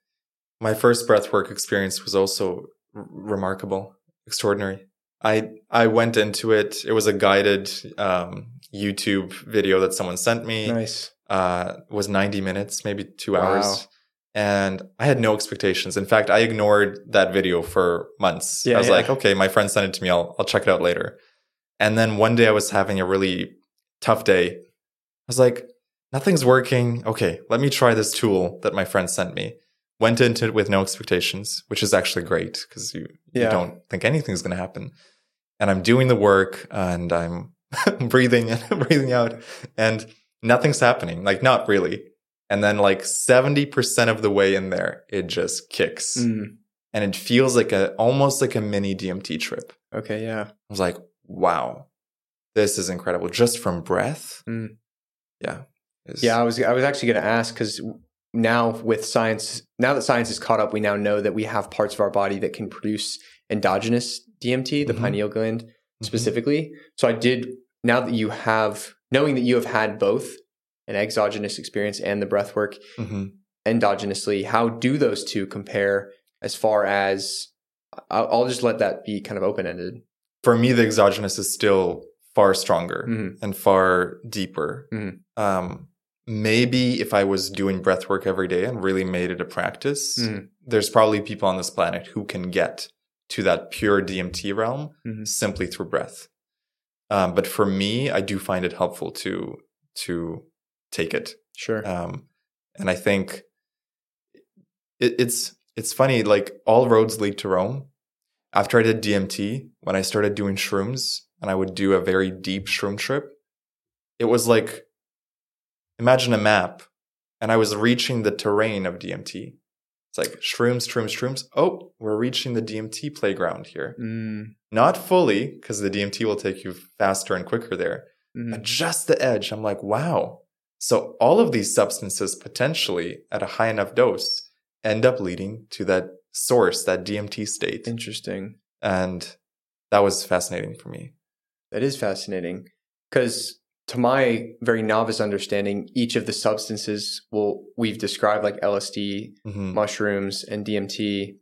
My first breathwork experience was also r- remarkable, extraordinary. I I went into it. It was a guided um, YouTube video that someone sent me. Nice. Uh, was ninety minutes, maybe two Wow. hours, and I had no expectations. In fact, I ignored that video for months. Yeah, I was yeah. like, okay, my friend sent it to me. I'll I'll check it out later. And then one day I was having a really tough day. I was like, nothing's working. Okay, let me try this tool that my friend sent me. Went into it with no expectations, which is actually great because you, Yeah. you don't think anything's going to happen. And I'm doing the work and I'm breathing in, breathing out, and nothing's happening. Like, not really. And then, like 70% of the way in there, it just kicks. Mm, And it feels like a almost like a mini DMT trip. okay. Yeah. I was like, wow, this is incredible. Just from breath. Mm. Yeah. Yeah. I was I was actually going to ask because now with science, now that science is caught up, we now know that we have parts of our body that can produce endogenous DMT, the Mhm. pineal gland Mhm. specifically. So I did now that you have knowing that you have had both an exogenous experience and the breath work Mhm. endogenously, how do those two compare as far as I'll, I'll just let that be kind of open ended. For me, the exogenous is still far stronger Mhm. and far deeper. Mhm. Um, maybe if I was doing breath work every day and really made it a practice, Mhm. there's probably people on this planet who can get to that pure DMT realm Mhm. simply through breath. Um, but for me, I do find it helpful to to take it. Sure. Um, and I think it, it's it's funny. Like all roads lead to Rome. After I did DMT, when I started doing shrooms, and I would do a very deep shroom trip, it was like imagine a map, and I was reaching the terrain of DMT. It's like shrooms, shrooms, shrooms. Oh, we're reaching the DMT playground here. Mm, Not fully, because the DMT will take you faster and quicker there at just the edge. I'm like, wow. So all of these substances potentially at a high enough dose end up leading to that source, that DMT state. Interesting. And that was fascinating for me. That is fascinating because, to my very novice understanding, each of the substances will we've described like LSD, Mhm. mushrooms, and DMT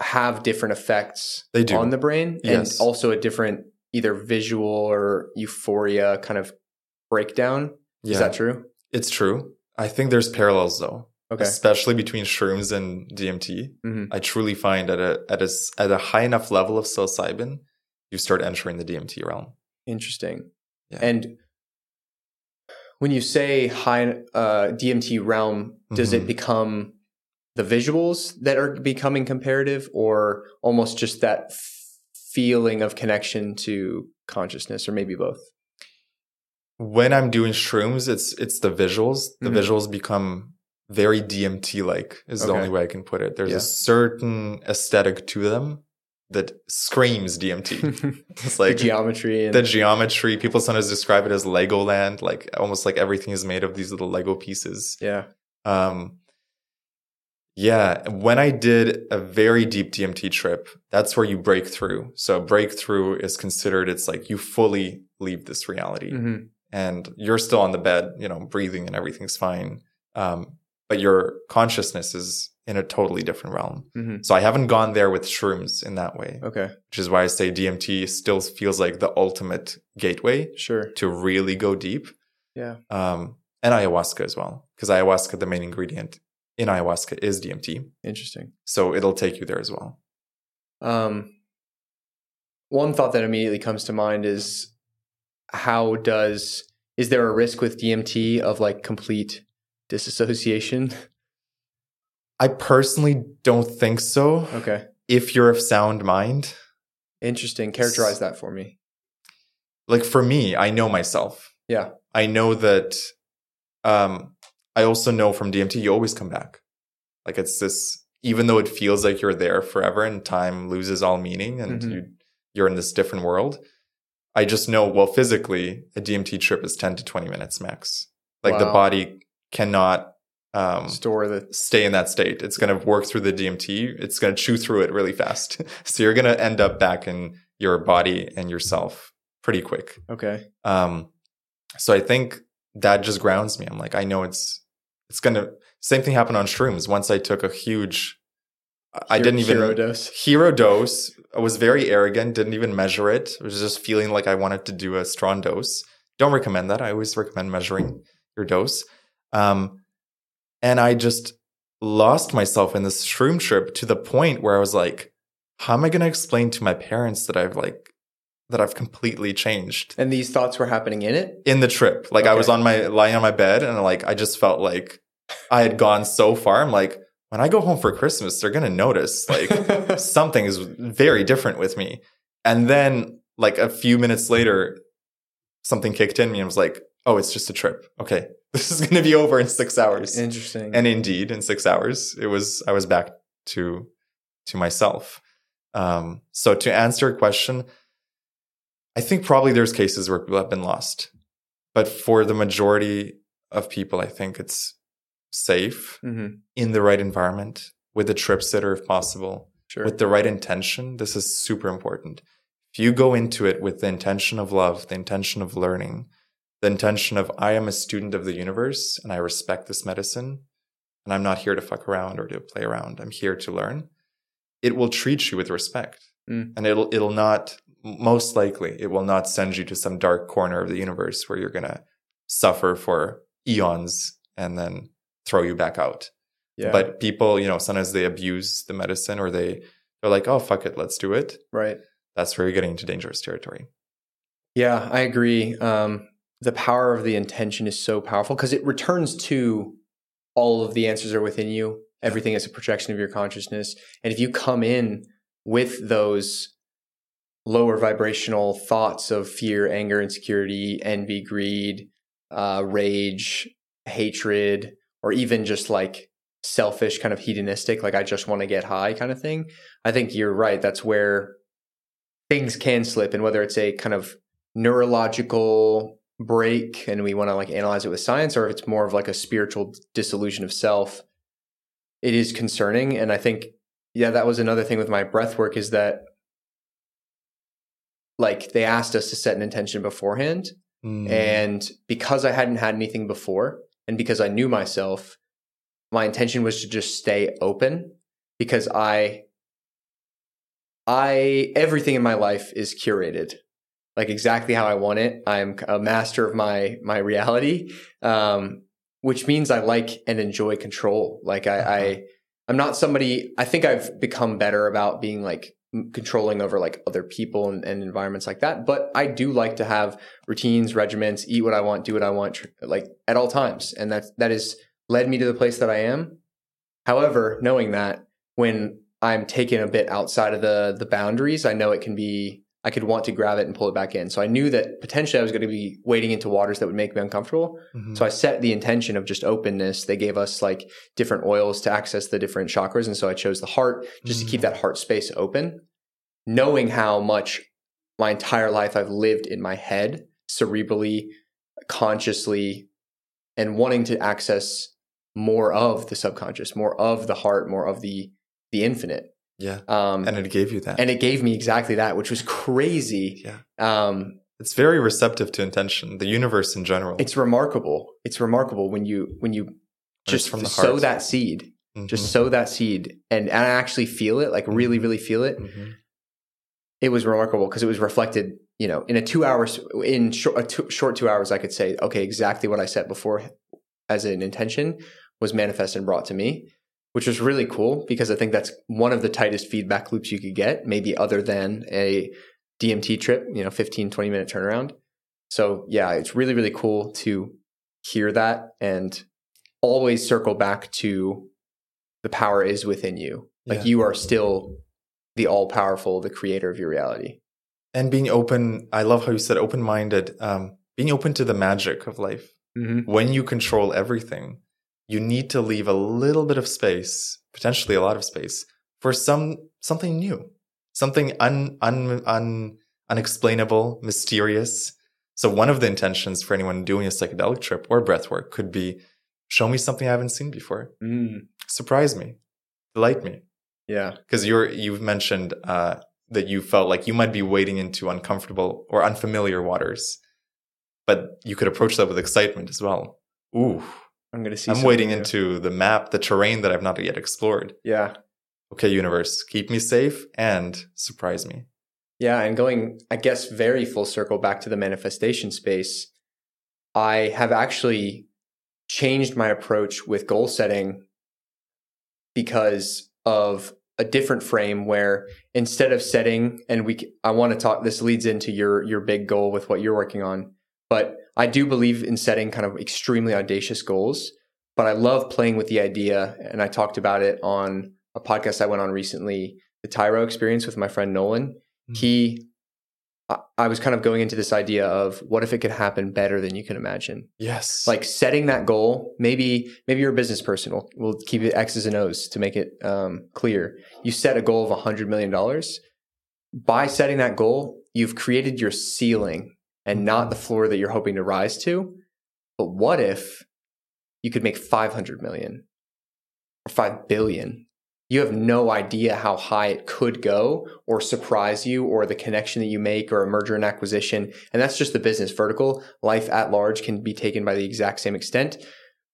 have different effects They do. on the brain, Yes. and also a different either visual or euphoria kind of breakdown. Yeah, Is that true? it's true. I think there's parallels though, Okay. especially between shrooms and DMT. Mhm. I truly find at a at a at a high enough level of psilocybin, you start entering the DMT realm. Interesting. Yeah. And when you say high uh, DMT realm, does it Mhm. become the visuals that are becoming comparative, or almost just that f- feeling of connection to consciousness, or maybe both? When I'm doing shrooms, it's it's the visuals. The Mhm. visuals become very DMT like is the only way I can put it. There's Yeah. a certain aesthetic to them that screams DMT. It's the like geometry and the geometry. People sometimes describe it as Legoland, like almost like everything is made of these little Lego pieces. yeah, Um, yeah, when I did a very deep DMT trip, that's where you break through. So breakthrough is considered it's like you fully leave this reality Mhm. And you're still on the bed, you know, breathing and everything's fine. Um, but your consciousness is in a totally different realm. hmm So I haven't gone there with shrooms in that way, Okay. which is why I say DMT still feels like the ultimate gateway Sure. to really go deep. Yeah. Um, and ayahuasca as well, because ayahuasca, the main ingredient in ayahuasca is DMT. Interesting. So it'll take you there as well. Um, one thought that immediately comes to mind is how does is there a risk with DMT of like complete disassociation? I personally don't think so. Okay. If you're of sound mind, Interesting. Characterize that for me. like for me, I know myself. Yeah. I know that um I also know from DMT you always come back. Like it's this even though it feels like you're there forever and time loses all meaning and Mhm. you you're in this different world. I just know well physically a DMT trip is 10 to 20 minutes max. Like the body cannot um Store the stay in that state. It's going to work through the DMT. It's going to chew through it really fast. so you're going to end up back in your body and yourself pretty quick. okay. Um, so I think that just grounds me. I'm like, I know it's, it's going to, same thing happened on shrooms. Once I took a huge, I didn't even, hero dose. hero dose. I was very arrogant, didn't even measure it. I was just feeling like I wanted to do a strong dose. Don't recommend that. I always recommend measuring your dose. Um, and I just lost myself in this shroom trip to the point where I was like, how am I going to explain to my parents that I've like, that I've completely changed And these thoughts were happening in it. in the trip? Like I was on my, lying on my bed and like, I just felt like I had gone so far. I'm like, when I go home for Christmas, they're going to notice like, something is very different with me. And then like a few minutes later, something kicked in me and was like, oh, it's just a trip. Okay. This is going to be over in six hours. Interesting. And indeed, in six hours, it was, I was back to, to myself. Um, so to answer your question, I think probably there's cases where people have been lost, but for the majority of people, I think it's safe hmm in the right environment with a trip sitter if possible Sure. with the right intention, this is super important. If you go into it with the intention of love, the intention of learning, the intention of I am a student of the universe and I respect this medicine and I'm not here to fuck around or to play around. I'm here to learn. It will treat you with respect. Mm. And it'll it'll not most likely it will not send you to some dark corner of the universe where you're going to suffer for eons and then throw you back out yeah. but people you know sometimes they abuse the medicine or they they're like oh fuck it let's do it right. that's where you're getting into dangerous territory Yeah, I agree. Um, the power of the intention is so powerful because it returns to all of the answers are within you. Everything is a projection of your consciousness. And if you come in with those lower vibrational thoughts of fear, anger, insecurity, envy, greed, uh, rage, hatred, or even just like selfish, kind of hedonistic, like I just want to get high kind of thing, I think you're right. That's where things can slip. And whether it's a kind of neurological break and we want to like analyze it with science or if it's more of like a spiritual dissolution of self it is concerning and i think yeah that was another thing with my breath work is that like they asked us to set an intention beforehand Mm. and because i hadn't had anything before and because i knew myself my intention was to just stay open because i i everything in my life is curated. Like exactly how i want it. I'm a master of my my reality um which means i like and enjoy control. Like i i i'm not somebody i think i've become better about being like controlling over like other people and, and environments like that but i do like to have routines regiments eat what i want do what i want tr- like at all times and that that has led me to the place that i am. However knowing that when i'm taken a bit outside of the the boundaries i know it can be i could want to grab it and pull it back in so i knew that potentially i was going to be wading into waters that would make me uncomfortable Mhm. so I set the intention of just openness. They gave us like different oils to access the different chakras. And so I chose the heart just to keep Mm. that heart space open, knowing how much my entire life I've lived in my head, cerebrally, consciously, and wanting to access more of the subconscious, more of the heart, more of the the infinite. Yeah Um, and it gave you that and it gave me exactly that, which was crazy. yeah Um, It's very receptive to intention, the universe in general. It's remarkable. It's remarkable when you when you just from the sow heart. that seed, Mhm. just sow that seed, and, and I actually feel it, like really, really feel it. Mhm. It was remarkable because it was reflected, you know, in a two hours, in short, a two, short two hours, I could say, okay, exactly what I set before as an intention was manifested and brought to me, which was really cool because I think that's one of the tightest feedback loops you could get, maybe other than a DMT trip, you know, 15, 20 minute turnaround. So yeah, it's really, really cool to hear that and always circle back to the power is within you. Like Yeah. you are still the all powerful, the creator of your reality. And being open, I love how you said open minded, um, being open to the magic of life. Mm-hmm. When you control everything, you need to leave a little bit of space, potentially a lot of space, for some something new, something un, un, un, unexplainable, mysterious. So one of the intentions for anyone doing a psychedelic trip or breath work could be show me something I haven't seen before. Mm. Surprise me. Delight me. Yeah. Because you're you've mentioned uh, that you felt like you might be wading into uncomfortable or unfamiliar waters, but you could approach that with excitement as well. Ooh, I'm going to see. I'm wading new. into the map, the terrain that I've not yet explored. Yeah. Okay, universe, keep me safe and surprise me. Yeah. And going, I guess, very full circle back to the manifestation space, I have actually changed my approach with goal setting because of a different frame where instead of setting and we I want to talk this leads into your your big goal with what you're working on but I do believe in setting kind of extremely audacious goals but I love playing with the idea and I talked about it on a podcast I went on recently the Tyro experience with my friend Nolan. Mhm. he I- I was kind of going into this idea of what if it could happen better than you can imagine? Yes, like setting that goal maybe maybe you're a business person we'll, we'll keep it x's and o's to make it um, clear. You set a goal of $100 million by setting that goal you've created your ceiling and not the floor that you're hoping to rise to but what if you could make 500 million or 5 billion you have no idea how high it could go or surprise you or the connection that you make or a merger and acquisition. And that's just the business vertical. Life at large can be taken by the exact same extent.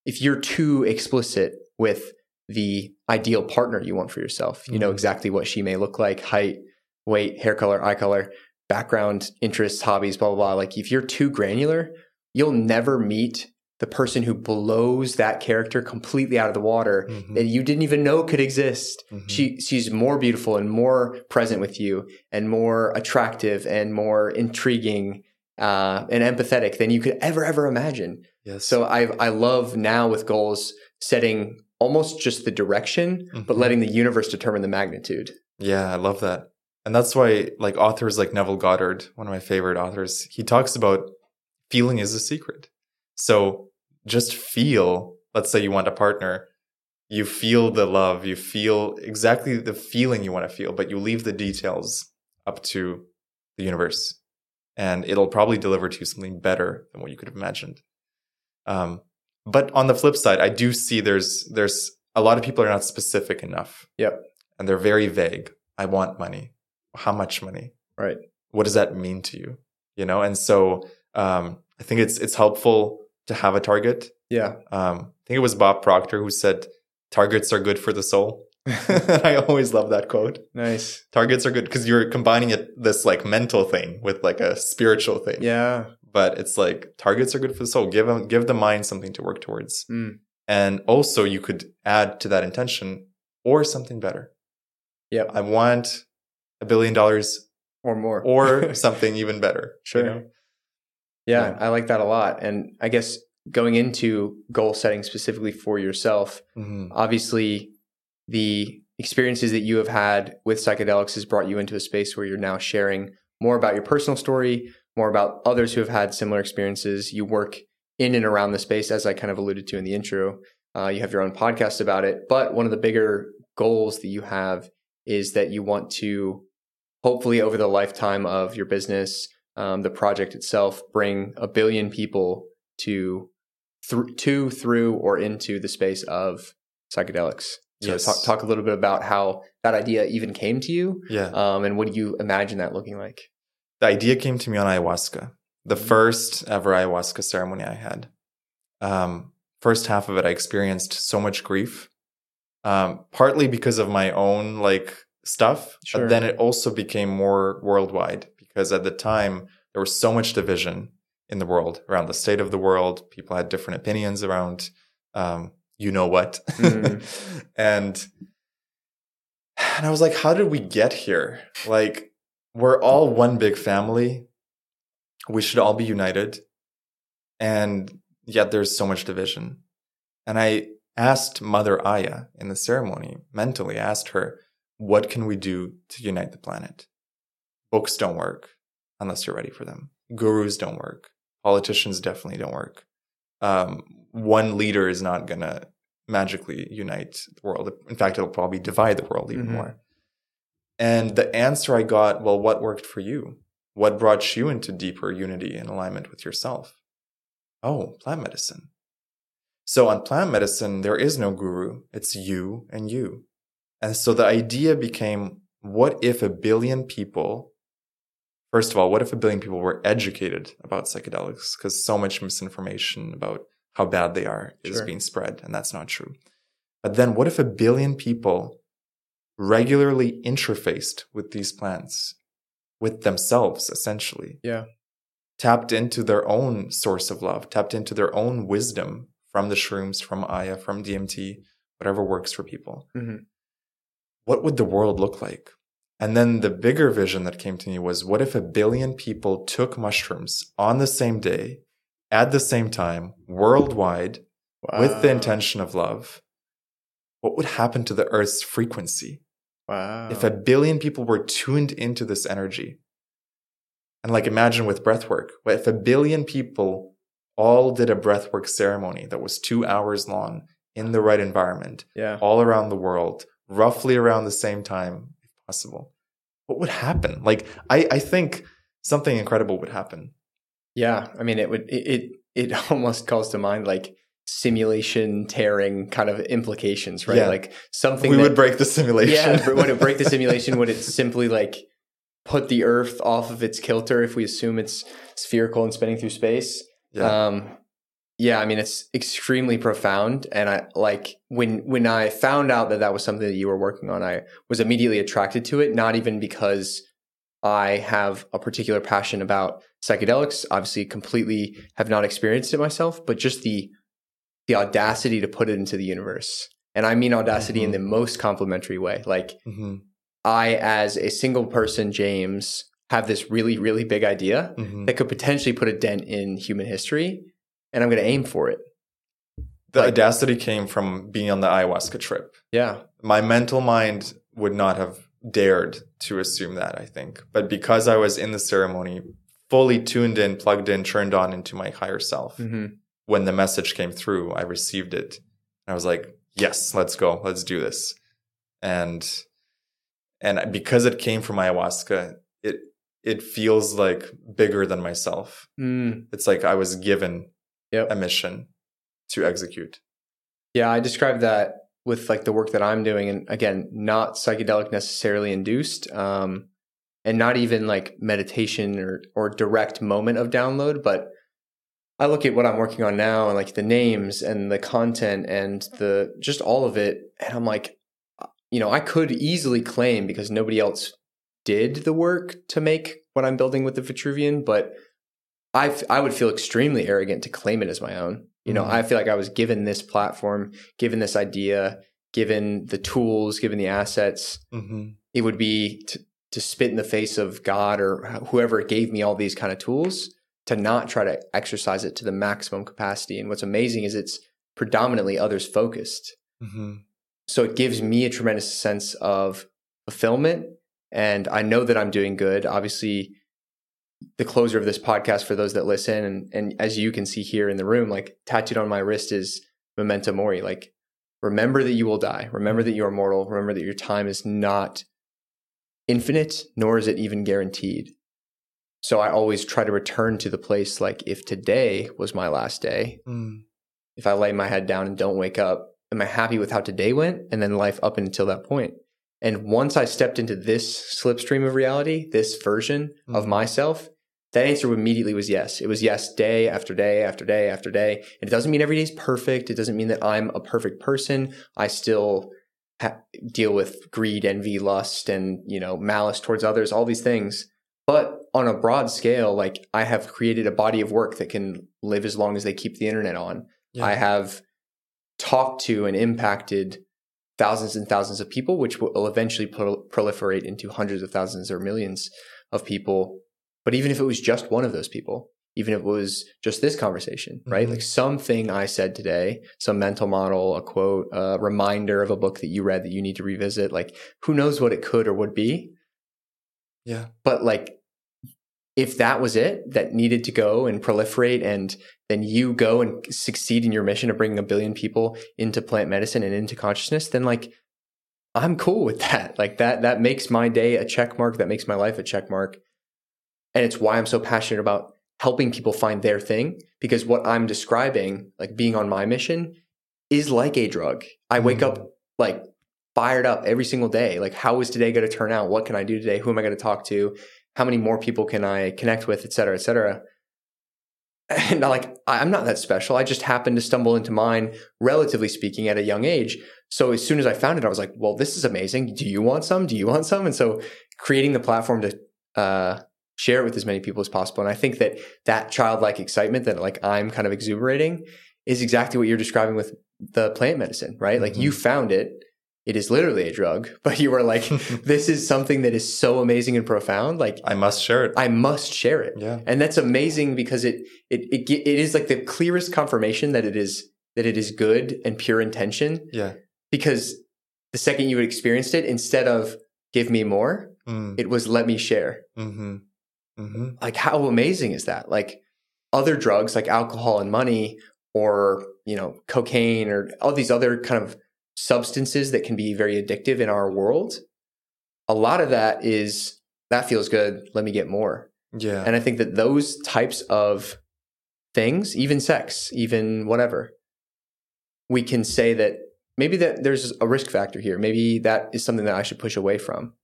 If you're too explicit with the ideal partner you want for yourself, you know Mhm. exactly what she may look like, height, weight, hair color, eye color, background, interests, hobbies, blah, blah, blah. Like if you're too granular, you'll never meet the person who blows that character completely out of the water Mhm. that you didn't even know could exist. Mhm. She she's more beautiful and more present with you and more attractive and more intriguing uh, and empathetic than you could ever ever imagine. yes. So I I love now with goals setting almost just the direction, but Mhm. letting the universe determine the magnitude. Yeah, I love that. And that's why like authors like Neville Goddard, one of my favorite authors, he talks about feeling is a secret. So just feel, let's say you want a partner, you feel the love, you feel exactly the feeling you want to feel, but you leave the details up to the universe. And it'll probably deliver to you something better than what you could have imagined. Um, but on the flip side, I do see there's there's a lot of people are not specific enough. Yep. And they're very vague. I want money. How much money? Right. What does that mean to you? You know, and so um, I think it's it's helpful to have a target. Yeah. Um, I think it was Bob Proctor who said, "Targets are good for the soul." I always love that quote. Nice. Targets are good because you're combining it this like mental thing with like a spiritual thing. Yeah. But it's like targets are good for the soul. Give them, give the mind something to work towards, Mm. and also you could add to that intention or something better. Yeah. I want a billion dollars Or more. or something even better. Sure. You know? Yeah, Yeah. I like that a lot. And I guess going into goal setting specifically for yourself, Mhm. obviously the experiences that you have had with psychedelics has brought you into a space where you're now sharing more about your personal story, more about others who have had similar experiences. You work in and around the space, as I kind of alluded to in the intro. Uh, you have your own podcast about it. But one of the bigger goals that you have is that you want to hopefully over the lifetime of your business, um, the project itself, bring a billion people to through to through or into the space of psychedelics. So Yes. talk, talk a little bit about how that idea even came to you, Yeah. um, and what do you imagine that looking like? the idea came to me on ayahuasca, the first ever ayahuasca ceremony I had. Um, first half of it, I experienced so much grief, um, partly because of my own like stuff, Sure. but then it also became more worldwide because at the time there was so much division in the world around the state of the world. People had different opinions around, um, you know what, Mm. and and I was like, how did we get here? Like, we're all one big family. We should all be united. And yet there's so much division. And I asked Mother Aya in the ceremony, mentally asked her, what can we do to unite the planet? Books don't work unless you're ready for them. Gurus don't work. Politicians definitely don't work. Um, one leader is not going to magically unite the world. In fact, it'll probably divide the world even Mhm. more. And the answer I got, well, what worked for you? What brought you into deeper unity and alignment with yourself? Oh, plant medicine. So on plant medicine, there is no guru. It's you and you. And so the idea became, what if a billion people, first of all, what if a billion people were educated about psychedelics? Because so much misinformation about how bad they are is Sure. being spread, and that's not true. But then what if a billion people regularly interfaced with these plants, with themselves, essentially? Yeah. Tapped into their own source of love, tapped into their own wisdom from the shrooms, from Aya, from DMT, whatever works for people. Mhm. What would the world look like? And then the bigger vision that came to me was what if a billion people took mushrooms on the same day, at the same time, worldwide, with the intention of love? What would happen to the Earth's frequency? Wow. if a billion people were tuned into this energy and like imagine with breath work what if a billion people all did a breathwork ceremony that was two hours long in the right environment yeah. all around the world roughly around the same time if possible what would happen like i i think something incredible would happen Yeah. I mean, it would, it, it, it almost calls to mind like simulation tearing kind of implications, right? Yeah. Like something we that- would break the simulation Yeah. would it break the simulation? Would it simply like put the earth off of its kilter if we assume it's spherical and spinning through space? yeah Um, yeah, I mean it's extremely profound, and I like when when I found out that that was something that you were working on, I was immediately attracted to it. Not even because I have a particular passion about psychedelics. Obviously, completely have not experienced it myself, but just the the audacity to put it into the universe, and I mean audacity in Mhm. the most complimentary way. Like hmm I, as a single person, James, have this really really big idea hmm that could potentially put a dent in human history, and I'm going to aim for it. the like- audacity came from being on the ayahuasca trip Yeah, my mental mind would not have dared to assume that, I think. But because I was in the ceremony, fully tuned in, plugged in, turned on into my higher self, hmm when the message came through, I received it. I was like, yes, let's go. Let's do this. And, and because it came from ayahuasca, it, it feels like bigger than myself. mm, It's like I was given Yep. a mission to execute. yeah. I describe that with like the work that I'm doing, and again, not psychedelic necessarily induced, um, and not even like meditation or or direct moment of download, but I look at what I'm working on now and like the names and the content and the just all of it, and I'm like, you know, I could easily claim because nobody else did the work to make what I'm building with the Vitruvian, but I f- I would feel extremely arrogant to claim it as my own. You know, Mhm. I feel like I was given this platform, given this idea, given the tools, given the assets. hmm It would be to, to spit in the face of God or whoever gave me all these kind of tools to not try to exercise it to the maximum capacity. And what's amazing is it's predominantly others focused. hmm So it gives me a tremendous sense of fulfillment. And I know that I'm doing good. Obviously, the closer of this podcast for those that listen, and, and as you can see here in the room, like tattooed on my wrist is memento mori. Like, remember that you will die. Remember that you are mortal. Remember that your time is not infinite, nor is it even guaranteed. So I always try to return to the place like, if today was my last day, mm if I lay my head down and don't wake up, am I happy with how today went? And then life up until that point. And once I stepped into this slipstream of reality, this version mm-hmm. of myself, that answer immediately was yes. It was yes day after day after day after day. And it doesn't mean every day is perfect. It doesn't mean that I'm a perfect person. I still ha- deal with greed, envy, lust, and, you know, malice towards others, all these things. But on a broad scale, like I have created a body of work that can live as long as they keep the internet on. Yeah. I have talked to and impacted thousands and thousands of people, which will eventually pro- proliferate into hundreds of thousands or millions of people but even if it was just one of those people, even if it was just this conversation, right? Mm-hmm. Like something I said today, some mental model, a quote, a reminder of a book that you read that you need to revisit, like who knows what it could or would be. Yeah. But like if that was it that needed to go and proliferate and then you go and succeed in your mission of bringing a billion people into plant medicine and into consciousness, then like I'm cool with that. Like that that makes my day a check mark, that makes my life a check mark. And it's why I'm so passionate about helping people find their thing because what I'm describing, like being on my mission, is like a drug. I wake mm. up like fired up every single day. Like, how is today going to turn out? What can I do today? Who am I going to talk to? How many more people can I connect with, et cetera, et cetera? And like, I'm not that special. I just happened to stumble into mine, relatively speaking, at a young age. So as soon as I found it, I was like, well, this is amazing. Do you want some? Do you want some? And so creating the platform to uh, share it with as many people as possible. And I think that that childlike excitement that like I'm kind of exuberating is exactly what you're describing with the plant medicine, right? Mm-hmm. Like you mm-hmm. found it. It is literally a drug, but you were like, this is something that is so amazing and profound. Like I must share it. I must share it. Yeah. And that's amazing because it, it, it, it is like the clearest confirmation that it is, that it is good and pure intention. Yeah. Because the second you experienced it, instead of give me more, mm. it was let me share. Mm-hmm. Mm-hmm. Like, how amazing is that? Like, other drugs like alcohol and money, or, you know, cocaine, or all these other kind of substances that can be very addictive in our world. A lot of that is that feels good. Let me get more. Yeah. And I think that those types of things, even sex, even whatever, we can say that maybe that there's a risk factor here. Maybe that is something that I should push away from.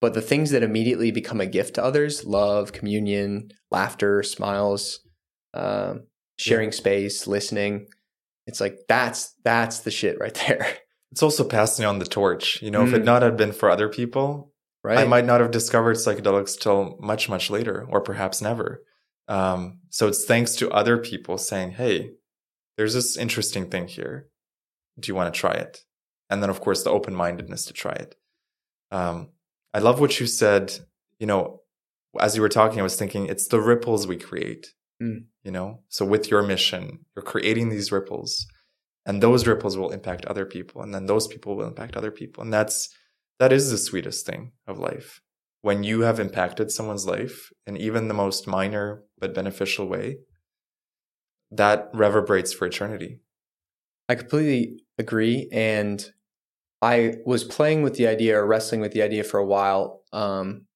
But the things that immediately become a gift to others love, communion, laughter, smiles, um, sharing yeah. space, listening it's like that's that's the shit right there. It's also passing on the torch. You know, mm. if it mm. not had been for other people, right. I might not have discovered psychedelics till much, much later, or perhaps never. Um, so it's thanks to other people saying, Hey, there's this interesting thing here. Do you want to try it? And then, of course, the open mindedness to try it. Um, I love what you said. You know, as you were talking, I was thinking it's the ripples we create. Mm. You know, so with your mission, you're creating these ripples, and those ripples will impact other people, and then those people will impact other people, and that's that is the sweetest thing of life when you have impacted someone's life in even the most minor but beneficial way. That reverberates for eternity. I completely agree, and I was playing with the idea or wrestling with the idea for a while um,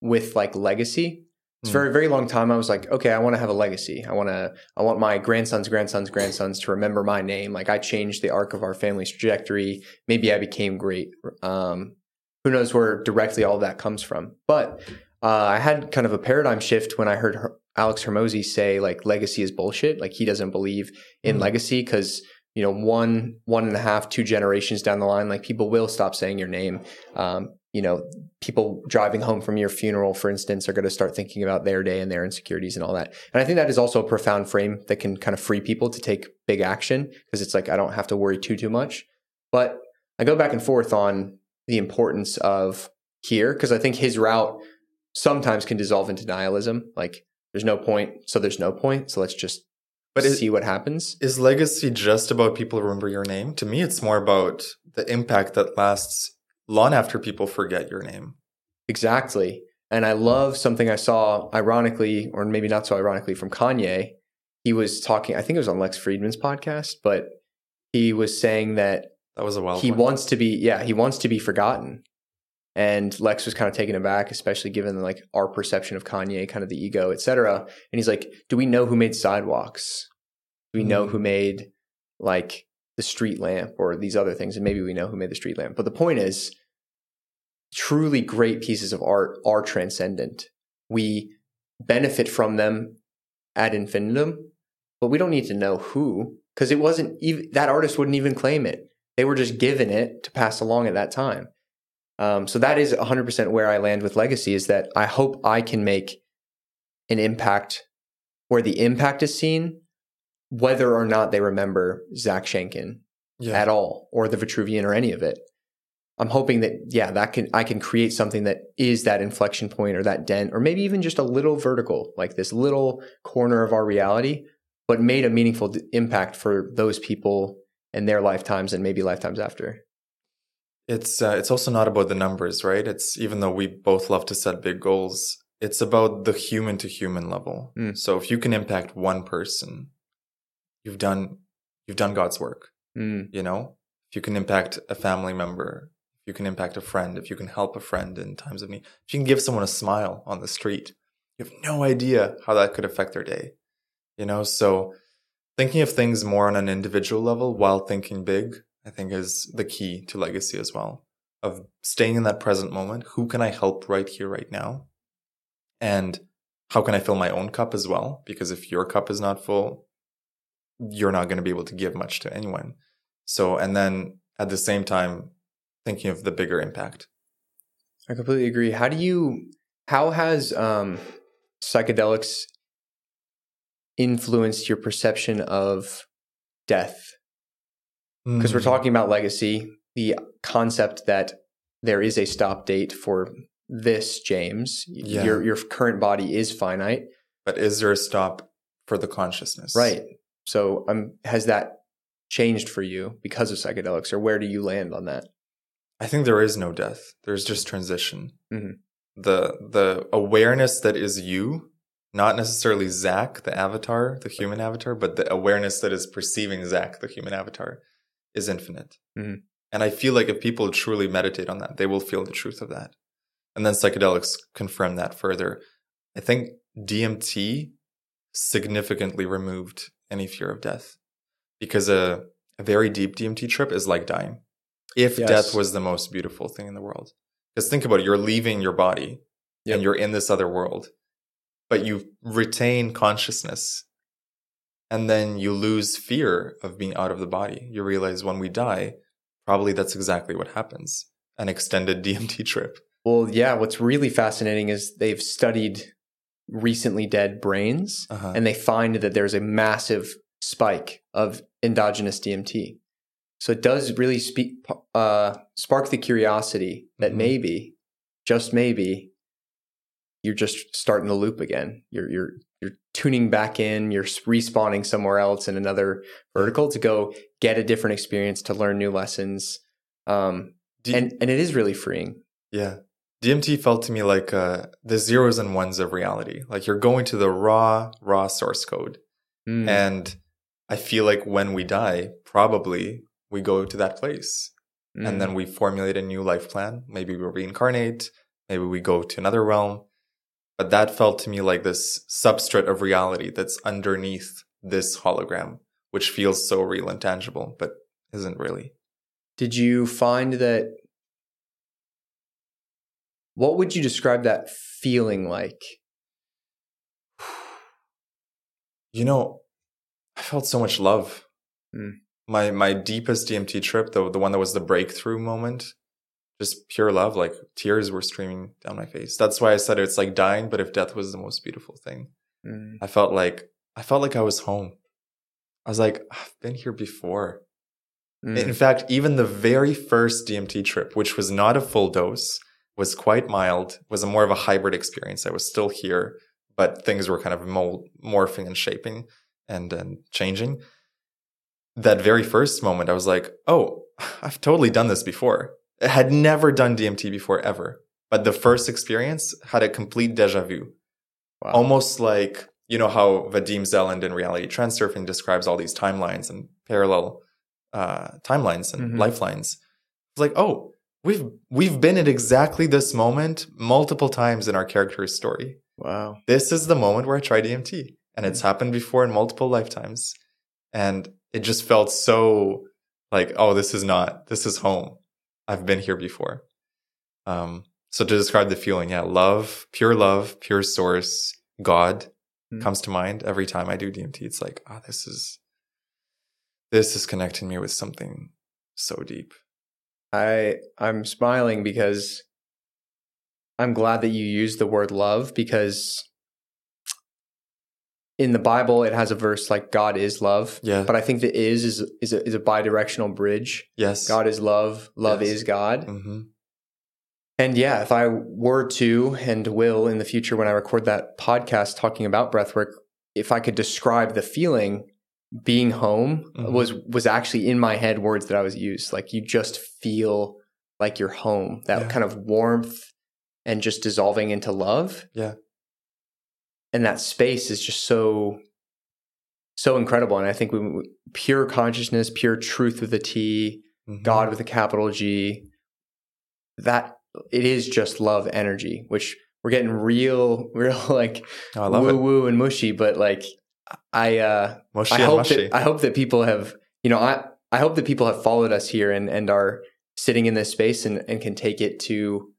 with like legacy. It's mm. for a very long time. I was like, okay, I want to have a legacy. I want to, I want my grandsons, grandsons, grandsons to remember my name. Like I changed the arc of our family's trajectory. Maybe I became great. Um, who knows where directly all that comes from? But uh, I had kind of a paradigm shift when I heard Alex Hormozi say like legacy is bullshit. Like he doesn't believe in mm. legacy because you know one one and a half two generations down the line like people will stop saying your name. Um, you know people driving home from your funeral for instance are going to start thinking about their day and their insecurities and all that. And i think that is also a profound frame that can kind of free people to take big action because it's like i don't have to worry too too much. But i go back and forth on the importance of here because i think his route sometimes can dissolve into nihilism. Like there's no point so there's no point so let's just but is, see what happens. Is legacy just about people remember your name? To me, it's more about the impact that lasts long after people forget your name. Exactly. And I love something I saw, ironically, or maybe not so ironically, from Kanye. He was talking, I think it was on Lex Fridman's podcast, but he was saying that that was a wild. He wants to be, yeah, he wants to be forgotten. And Lex was kind of taken aback, especially given like our perception of Kanye, kind of the ego, et cetera. And he's like, "Do we know who made sidewalks? Do we mm. know who made like the street lamp or these other things? And maybe we know who made the street lamp. But the point is, truly great pieces of art are transcendent. We benefit from them ad infinitum, but we don't need to know who because it wasn't even that artist wouldn't even claim it. They were just given it to pass along at that time. Um, so that is 100% where I land with legacy is that I hope I can make an impact where the impact is seen, whether or not they remember Zach Schenken Yeah. at all or the Vitruvian or any of it. I'm hoping that yeah, that can I can create something that is that inflection point or that dent or maybe even just a little vertical, like this little corner of our reality, but made a meaningful d- impact for those people and their lifetimes and maybe lifetimes after. It's uh, it's also not about the numbers, right? It's even though we both love to set big goals, it's about the human to human level. Mm. So if you can impact one person, you've done you've done God's work. Mm, You know, if you can impact a family member, if you can impact a friend, if you can help a friend in times of need, if you can give someone a smile on the street, you have no idea how that could affect their day. You know, so thinking of things more on an individual level while thinking big, I think is the key to legacy as well. Of staying in that present moment. Who can I help right here, right now? And how can I fill my own cup as well? Because if your cup is not full, you're not going to be able to give much to anyone. So, and then at the same time, thinking of the bigger impact. I completely agree. How do you how has um psychedelics influenced your perception of death? Because we're Mm. talking about legacy, the concept that there is a stop date for this, James. Yeah. Your your current body is finite, But is there a stop for the consciousness? right? So, um, has that changed for you because of psychedelics, or where do you land on that? I think there is no death. There's just transition. Mhm. The the awareness that is you, not necessarily Zach, the avatar, the human avatar, but the awareness that is perceiving Zach, the human avatar, is infinite. Mhm. And I feel like if people truly meditate on that, they will feel the truth of that. And then psychedelics confirm that further. I think DMT significantly removed any fear of death because a, a very deep DMT trip is like dying. If Yes. death was the most beautiful thing in the world. Because think about it, you're leaving your body Yep. and you're in this other world, but you retain consciousness and then you lose fear of being out of the body. You realize when we die, probably that's exactly what happens an extended DMT trip. Well, yeah. What's really fascinating is they've studied recently dead brains, Uh-huh. and they find that there's a massive spike of endogenous DMT. So it does really speak, uh, spark the curiosity that Mhm. maybe, just maybe, you're just starting the loop again. You're you're you're tuning back in. You're respawning somewhere else in another vertical to go get a different experience to learn new lessons. Um, D- and and it is really freeing. Yeah. DMT felt to me like uh, the zeros and ones of reality. Like you're going to the raw, raw source code. Mm. And I feel like when we die, probably we go to that place Mm. and then we formulate a new life plan. Maybe we reincarnate. Maybe we go to another realm. But that felt to me like this substrate of reality that's underneath this hologram, which feels so real and tangible, but isn't really. Did you find that? What would you describe that feeling like? You know, I felt so much love. Mm. My my deepest DMT trip, the the one that was the breakthrough moment, just pure love. Like tears were streaming down my face. That's why I said it's like dying, but if death was the most beautiful thing, Mm. I felt like I felt like I was home. I was like, I've been here before. Mm. In fact, even the very first DMT trip, which was not a full dose, was quite mild, was a more of a hybrid experience. I was still here, but things were kind of mold, morphing and shaping and, and changing. That very first moment, I was like, oh, I've totally done this before. Had never done DMT before ever. But the first experience had a complete deja vu Wow. almost like you know how Vadim Zeland in reality transurfing describes all these timelines and parallel uh, timelines and Mhm. lifelines. It's like, oh, we've we've been at exactly this moment multiple times in our character's story. wow. This is the moment where I tried DMT, and it's happened before in multiple lifetimes, and it just felt so like, oh, this is not this is home. I've been here before. Um, so to describe the feeling, yeah, love, pure love, pure source, God Mhm. comes to mind every time I do DMT. It's like, oh, this is this is connecting me with something so deep. I I'm smiling because I'm glad that you used the word love because in the Bible it has a verse like God is love. Yeah. But I think the is is is a, is a bidirectional bridge. Yes. God is love, love Yes. is God. hmm And yeah, if I were to and will in the future when I record that podcast talking about breathwork, if I could describe the feeling being home Mhm. was was actually in my head words that I was used. Like you just feel like you're home. That Yeah. kind of warmth and just dissolving into love. Yeah. And that space is just so so incredible. And I think we pure consciousness, pure truth with a T, Mhm. God with a capital G. That it is just love energy, which we're getting real, real like Oh, woo it. woo and mushy. But like, I uh, Mushy I hope mushy. that I hope that people have you know I I hope that people have followed us here and and are sitting in this space and and can take it to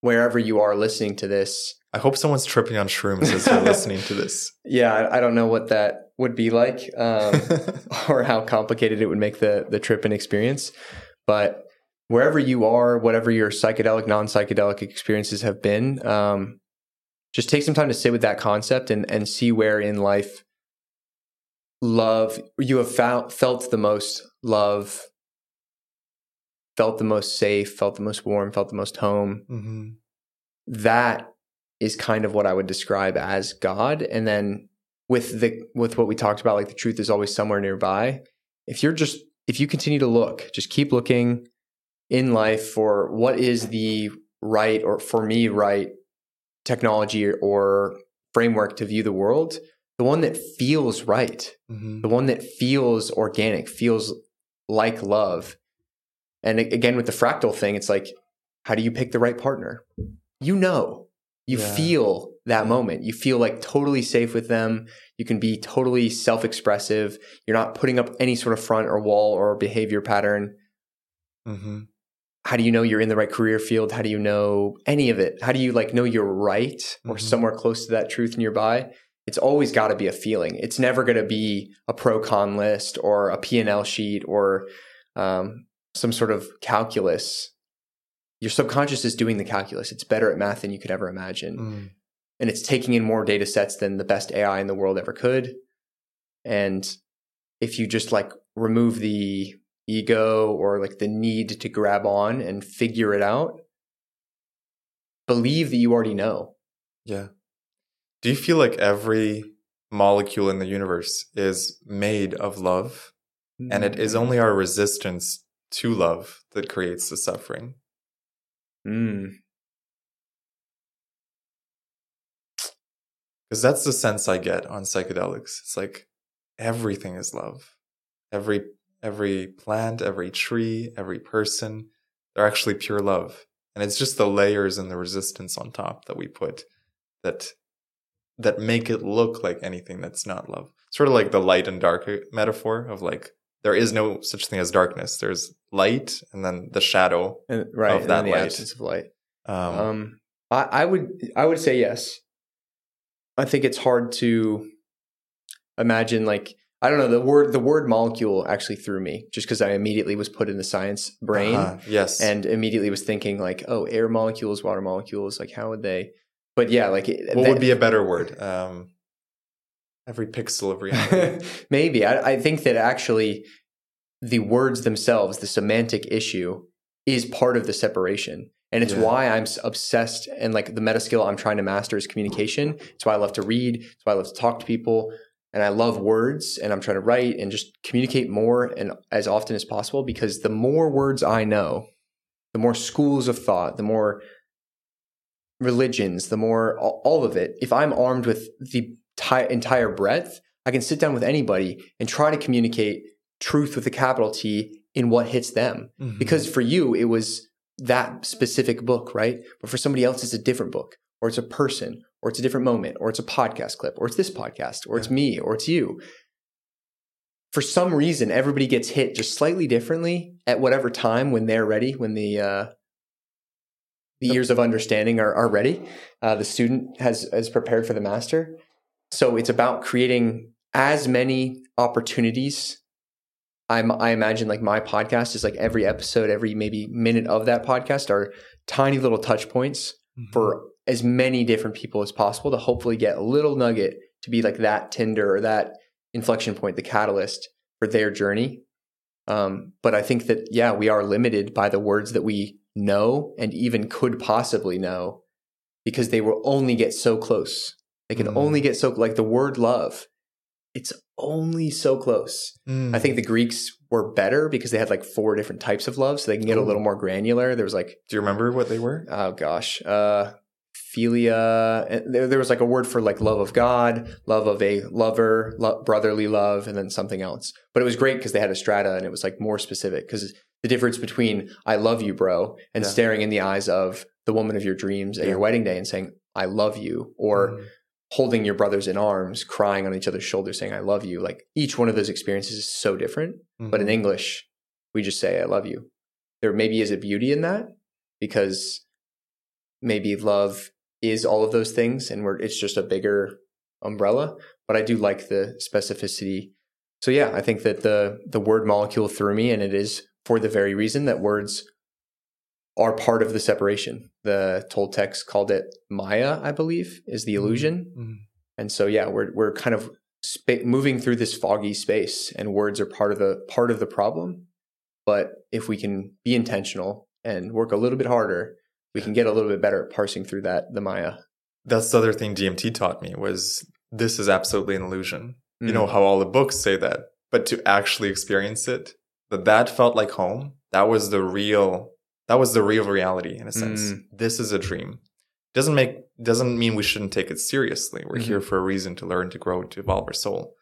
wherever you are listening to this. I hope someone's tripping on shrooms as they're listening to this. Yeah, I, I don't know what that would be like. Um, or how complicated it would make the the trip and experience. But wherever you are, whatever your psychedelic, non psychedelic experiences have been, um, just take some time to sit with that concept and and see where in life love you have found, felt the most love, felt the most safe, felt the most warm, felt the most home. hmm That is kind of what I would describe as God. And then with the with what we talked about, like the truth is always somewhere nearby. If you're just if you continue to look, just keep looking in life for what is the right or for me right technology or framework to view the world, the one that feels right, hmm the one that feels organic, feels like love. And again, with the fractal thing, it's like, how do you pick the right partner? You know, you Yeah. feel that moment. You feel like totally safe with them. You can be totally self expressive. You're not putting up any sort of front or wall or behavior pattern. hmm How do you know you're in the right career field? How do you know any of it? How do you like know you're right or Mhm. somewhere close to that truth nearby? It's always got to be a feeling. It's never going to be a pro con list or a P&L sheet or um, some sort of calculus. Your subconscious is doing the calculus. It's better at math than you could ever imagine. Mm. And it's taking in more data sets than the best AI in the world ever could. And if you just like remove the ego or like the need to grab on and figure it out, believe that you already know. Yeah. Do you feel like every molecule in the universe is made of love? And it is only our resistance to love that creates the suffering. Mm. Because that's the sense I get on psychedelics. It's like everything is love. Every every plant, every tree, every person, they're actually pure love. And it's just the layers and the resistance on top that we put that that make it look like anything that's not love. Sort of like the light and dark metaphor of like there is no such thing as darkness. There's light and then the shadow. And, right. Of and that the light. absence of light. Um, Um, I, I would I would say yes. I think it's hard to imagine like I don't know the word the word molecule actually threw me just because I immediately was put in the science brain uh-huh, yes. and immediately was thinking like oh air molecules water molecules like how would they but yeah like it- what that- would be a better word? Um, every pixel of reality. Maybe. I, I think that actually the words themselves, the semantic issue, is part of the separation. And it's Yeah. why I'm obsessed and like the meta skill I'm trying to master is communication. It's why I love to read. It's why I love to talk to people. And I love words and I'm trying to write and just communicate more and as often as possible because the more words I know, the more schools of thought, the more religions, the more all all of it. If I'm armed with the ti- entire breadth, I can sit down with anybody and try to communicate truth with a capital T in what hits them. Mhm. Because for you, it was that specific book, right? But for somebody else, it's a different book, or it's a person, or it's a different moment, or it's a podcast clip, or it's this podcast, or it's me, or it's you. For some reason, everybody gets hit just slightly differently at whatever time when they're ready, when the uh, the years of understanding are, are ready. Uh, the student has has prepared for the master. So it's about creating as many opportunities. I'm, I imagine like my podcast is like every episode, every maybe minute of that podcast are tiny little touch points Mm-hmm. for as many different people as possible to hopefully get a little nugget to be like that tinder or that inflection point, the catalyst for their journey. Um, but I think that, yeah, we are limited by the words that we know and even could possibly know because they will only get so close. They can Mm. only get so, like the word love, it's only so close. Mm. I think the Greeks were better because they had like four different types of love, so they can get a little more granular. There was like Do you remember what they were? oh gosh, uh, philia. There, there was like a word for like love of God, love of a lover, lo- brotherly love, and then something else. But it was great because they had a strata and it was like more specific because the difference between "I love you, bro" and Yeah. staring in the eyes of the woman of your dreams at Yeah. your wedding day and saying "I love you" or Mm. Holding your brothers in arms, crying on each other's shoulders, saying "I love you." Like each one of those experiences is so different. But in Mhm. English, we just say, I love you. There maybe is a beauty in that because maybe love is all of those things and we're, it's just a bigger umbrella. But I do like the specificity. So yeah, I think that the the word molecule threw me and it is for the very reason that words are part of the separation. The Toltecs called it Maya, I believe, is the illusion. Mhm. And so, yeah, we're we're kind of spa- moving through this foggy space, and words are part of the part of the problem. But if we can be intentional and work a little bit harder, we can get a little bit better at parsing through that the Maya. That's the other thing DMT taught me was this is absolutely an illusion. You Mm. know how all the books say that, but to actually experience it, that that felt like home. That was the real. That was the real reality in a sense. Mm. This is a dream. Doesn't make doesn't mean we shouldn't take it seriously. We're Mhm. here for a reason to learn, to grow, to evolve our soul.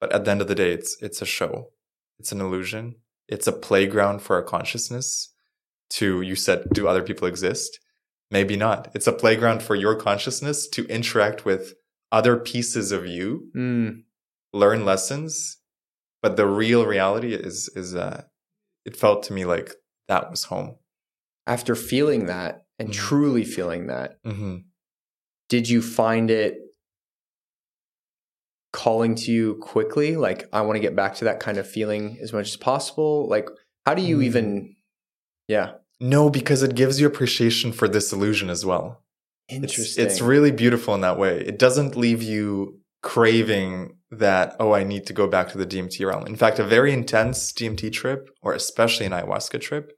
But at the end of the day, it's it's a show. It's an illusion. It's a playground for our consciousness. To you said, do other people exist? Maybe not. It's a playground for your consciousness to interact with other pieces of you, Mm. learn lessons. But the real reality is is uh, it felt to me like that was home. After feeling that and Mhm. truly feeling that, Mm-hmm. did you find it calling to you quickly? Like, I want to get back to that kind of feeling as much as possible. Like, how do you Mm. even? Yeah, No, because it gives you appreciation for this illusion as well. It's, interesting. it's really beautiful in that way. It doesn't leave you craving that, oh, I need to go back to the DMT realm. In fact, a very intense DMT trip, or especially an ayahuasca trip,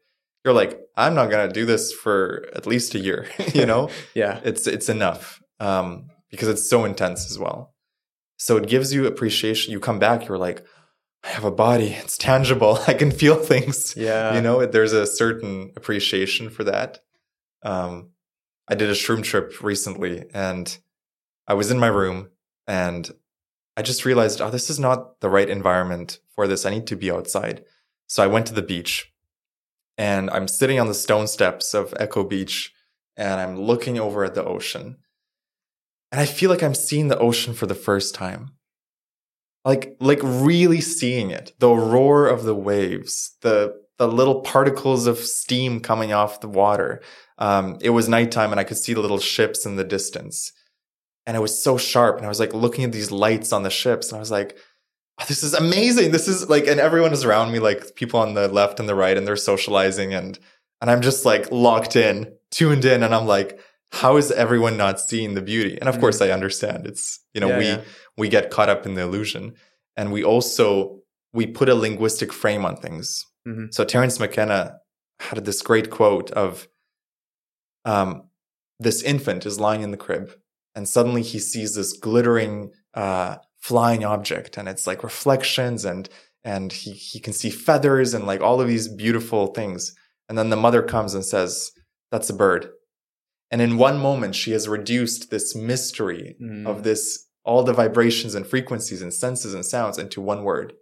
you're like, I'm not to do this for at least a year. you know, yeah. it's, it's enough. Um, because it's so intense as well. So it gives you appreciation. You come back, you're like, I have a body. It's tangible. I can feel things Yeah. you know there's a certain appreciation for that um i did a shroom trip recently and i was in my room and i just realized oh this is not the right environment for this i need to be outside so i went to the beach and i'm sitting on the stone steps of echo beach and i'm looking over at the ocean and i feel like i'm seeing the ocean for the first time. Like like really seeing it. The roar of the waves the the little particles of steam coming off the water. Um, it was nighttime and i could see the little ships in the distance. And it was so sharp and i was like looking at these lights on the ships and i was like this is amazing this is like and everyone is around me like people on the left and the right and they're socializing and and i'm just like locked in tuned in and i'm like how is everyone not seeing the beauty and of Mhm. course i understand it's you know Yeah, we yeah. we get caught up in the illusion and we also we put a linguistic frame on things Mhm. so terence mckenna had this great quote of um, this infant is lying in the crib and suddenly he sees this glittering uh, flying object and it's like reflections and and he, he can see feathers and like all of these beautiful things. And then the mother comes and says that's a bird. And in one moment she has reduced this mystery Mm. of this all the vibrations and frequencies and senses and sounds into one word.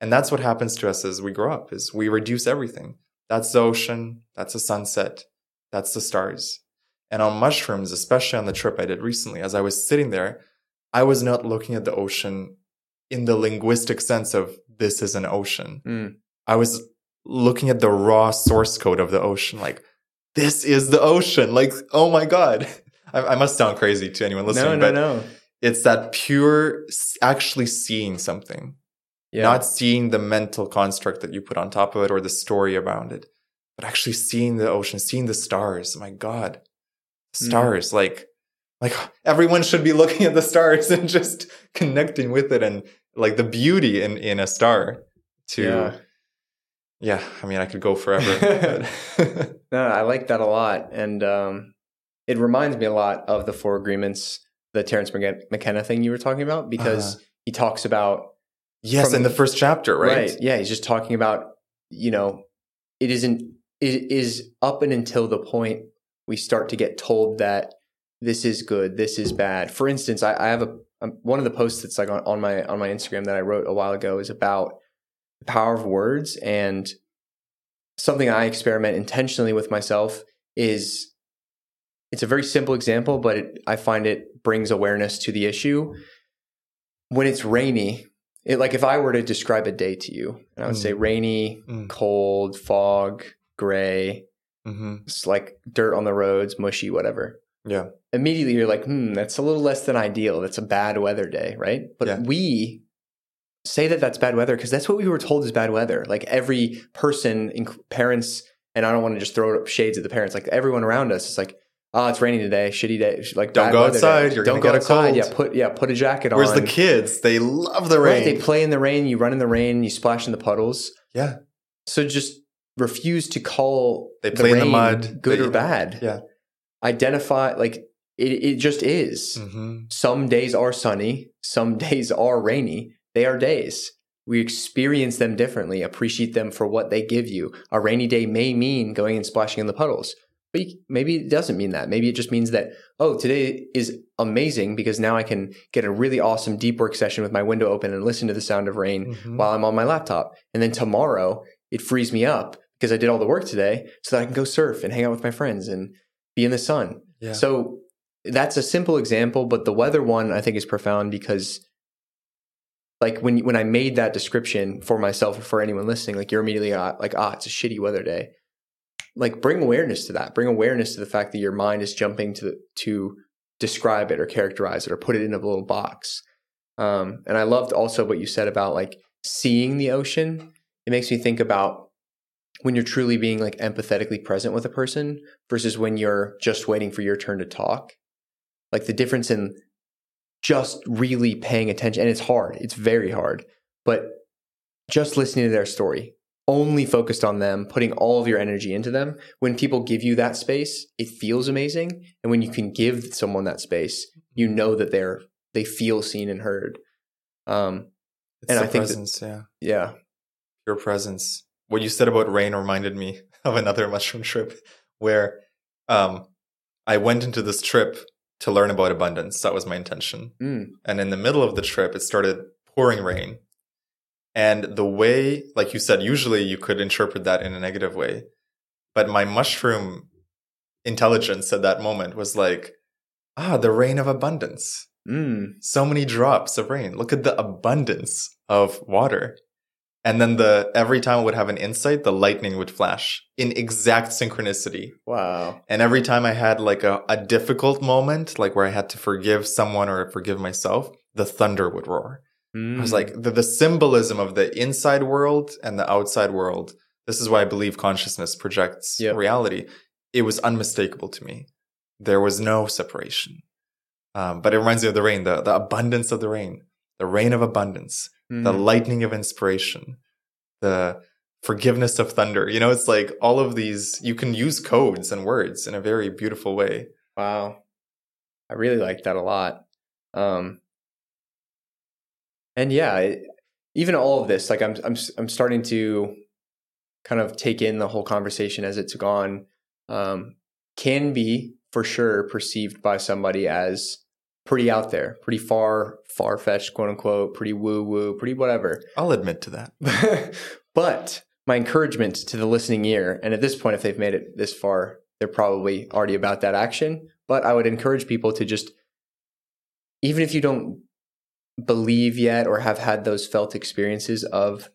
And that's what happens to us as we grow up is we reduce everything. That's the ocean that's the sunset that's the stars. And on mushrooms especially on the trip i did recently as i was sitting there i was not looking at the ocean in the linguistic sense of this is an ocean Mm. i was looking at the raw source code of the ocean like this is the ocean. Like, oh my God. I, I must sound crazy to anyone listening, no, no, but no. it's that pure actually seeing something, Yeah. not seeing the mental construct that you put on top of it or the story around it, but actually seeing the ocean, seeing the stars. My God, Mm. stars! Like, like everyone should be looking at the stars and just connecting with it, and like the beauty in in a star. To Yeah. yeah, I mean, I could go forever. No, I like that a lot, and um, it reminds me a lot of the Four Agreements, the Terence McKenna thing you were talking about, because he talks about yes, From- in the first chapter, right? Yeah, he's just talking about you know it isn't it is up and until the point we start to get told that this is good, this is bad. For instance, I, I have a um, one of the posts that's like on, on my on my Instagram that I wrote a while ago is about the power of words and something I experiment intentionally with myself is it's a very simple example, but it, I find it brings awareness to the issue. When it's rainy, it, like if I were to describe a day to you, and I would Mm. say rainy, Mm. cold, fog, gray, mm-hmm. it's like dirt on the roads, mushy, whatever. Yeah. Immediately you're like, hmm, that's a little less than ideal. That's a bad weather day, right? But Yeah. we say that that's bad weather because that's what we were told is bad weather. Like every person, inc- parents, and I don't want to just throw shades at the parents. Like everyone around us is like, oh, it's raining today, shitty day. Like Don't go outside, day. you're don't gonna go get a outside. cold. Yeah, put yeah, put a jacket Whereas on. the kids, they love the rain. Right, they play in the rain. You run in the rain. You splash in the puddles. yeah, So just refuse to call They play in the mud. good They- or bad. yeah. Identify like it. It just is. hmm Some days are sunny. Some days are rainy. They are days. We experience them differently. Appreciate them for what they give you. A rainy day may mean going and splashing in the puddles, but maybe it doesn't mean that. Maybe it just means that oh, today is amazing because now I can get a really awesome deep work session with my window open and listen to the sound of rain Mhm. while I'm on my laptop. And then tomorrow it frees me up because I did all the work today so that I can go surf and hang out with my friends and be in the sun. Yeah. So that's a simple example, but the weather one I think is profound because like when when I made that description for myself or for anyone listening, like you're immediately uh, like, ah, it's a shitty weather day. Like bring awareness to that. Bring awareness to the fact that your mind is jumping to to describe it or characterize it or put it in a little box. Um, and I loved also what you said about like seeing the ocean. It makes me think about when you're truly being like empathetically present with a person versus when you're just waiting for your turn to talk. Like the difference in just really paying attention. And it's hard, it's very hard, but just listening to their story, only focused on them, putting all of your energy into them. When people give you that space, it feels amazing. And when you can give someone that space, you know that they're they feel seen and heard. Um, It's and I think that- yeah, yeah. your presence. What you said about rain reminded me of another mushroom trip where um, I went into this trip to learn about abundance. That was my intention. Mm. And in the middle of the trip, it started pouring rain. And the way, like you said, usually you could interpret that in a negative way. But my mushroom intelligence at that moment was like, ah, the rain of abundance. Mm. So many drops of rain. Look at the abundance of water. And then the every time I would have an insight, the lightning would flash in exact synchronicity. Wow. And every time I had like a, a difficult moment, like where I had to forgive someone or forgive myself, the thunder would roar. I was Mm. like, the, the symbolism of the inside world and the outside world. This is why I believe consciousness projects Yep. reality. It was unmistakable to me. There was no separation. Um, but it reminds me of the rain, the, the abundance of the rain, the rain of abundance, the Mm. lightning of inspiration, the forgiveness of thunder. You know, it's like all of these, you can use codes and words in a very beautiful way. Wow. I really like that a lot. Um, and yeah, it, even all of this, like I'm, I'm, I'm starting to kind of take in the whole conversation as it's gone. Um, can be for sure perceived by somebody as pretty out there, pretty far, far fetched, quote unquote, pretty woo woo, pretty whatever. I'll admit to that. but my encouragement to the listening ear, and at this point, if they've made it this far, they're probably already about that action. But I would encourage people to just, even if you don't believe yet or have had those felt experiences of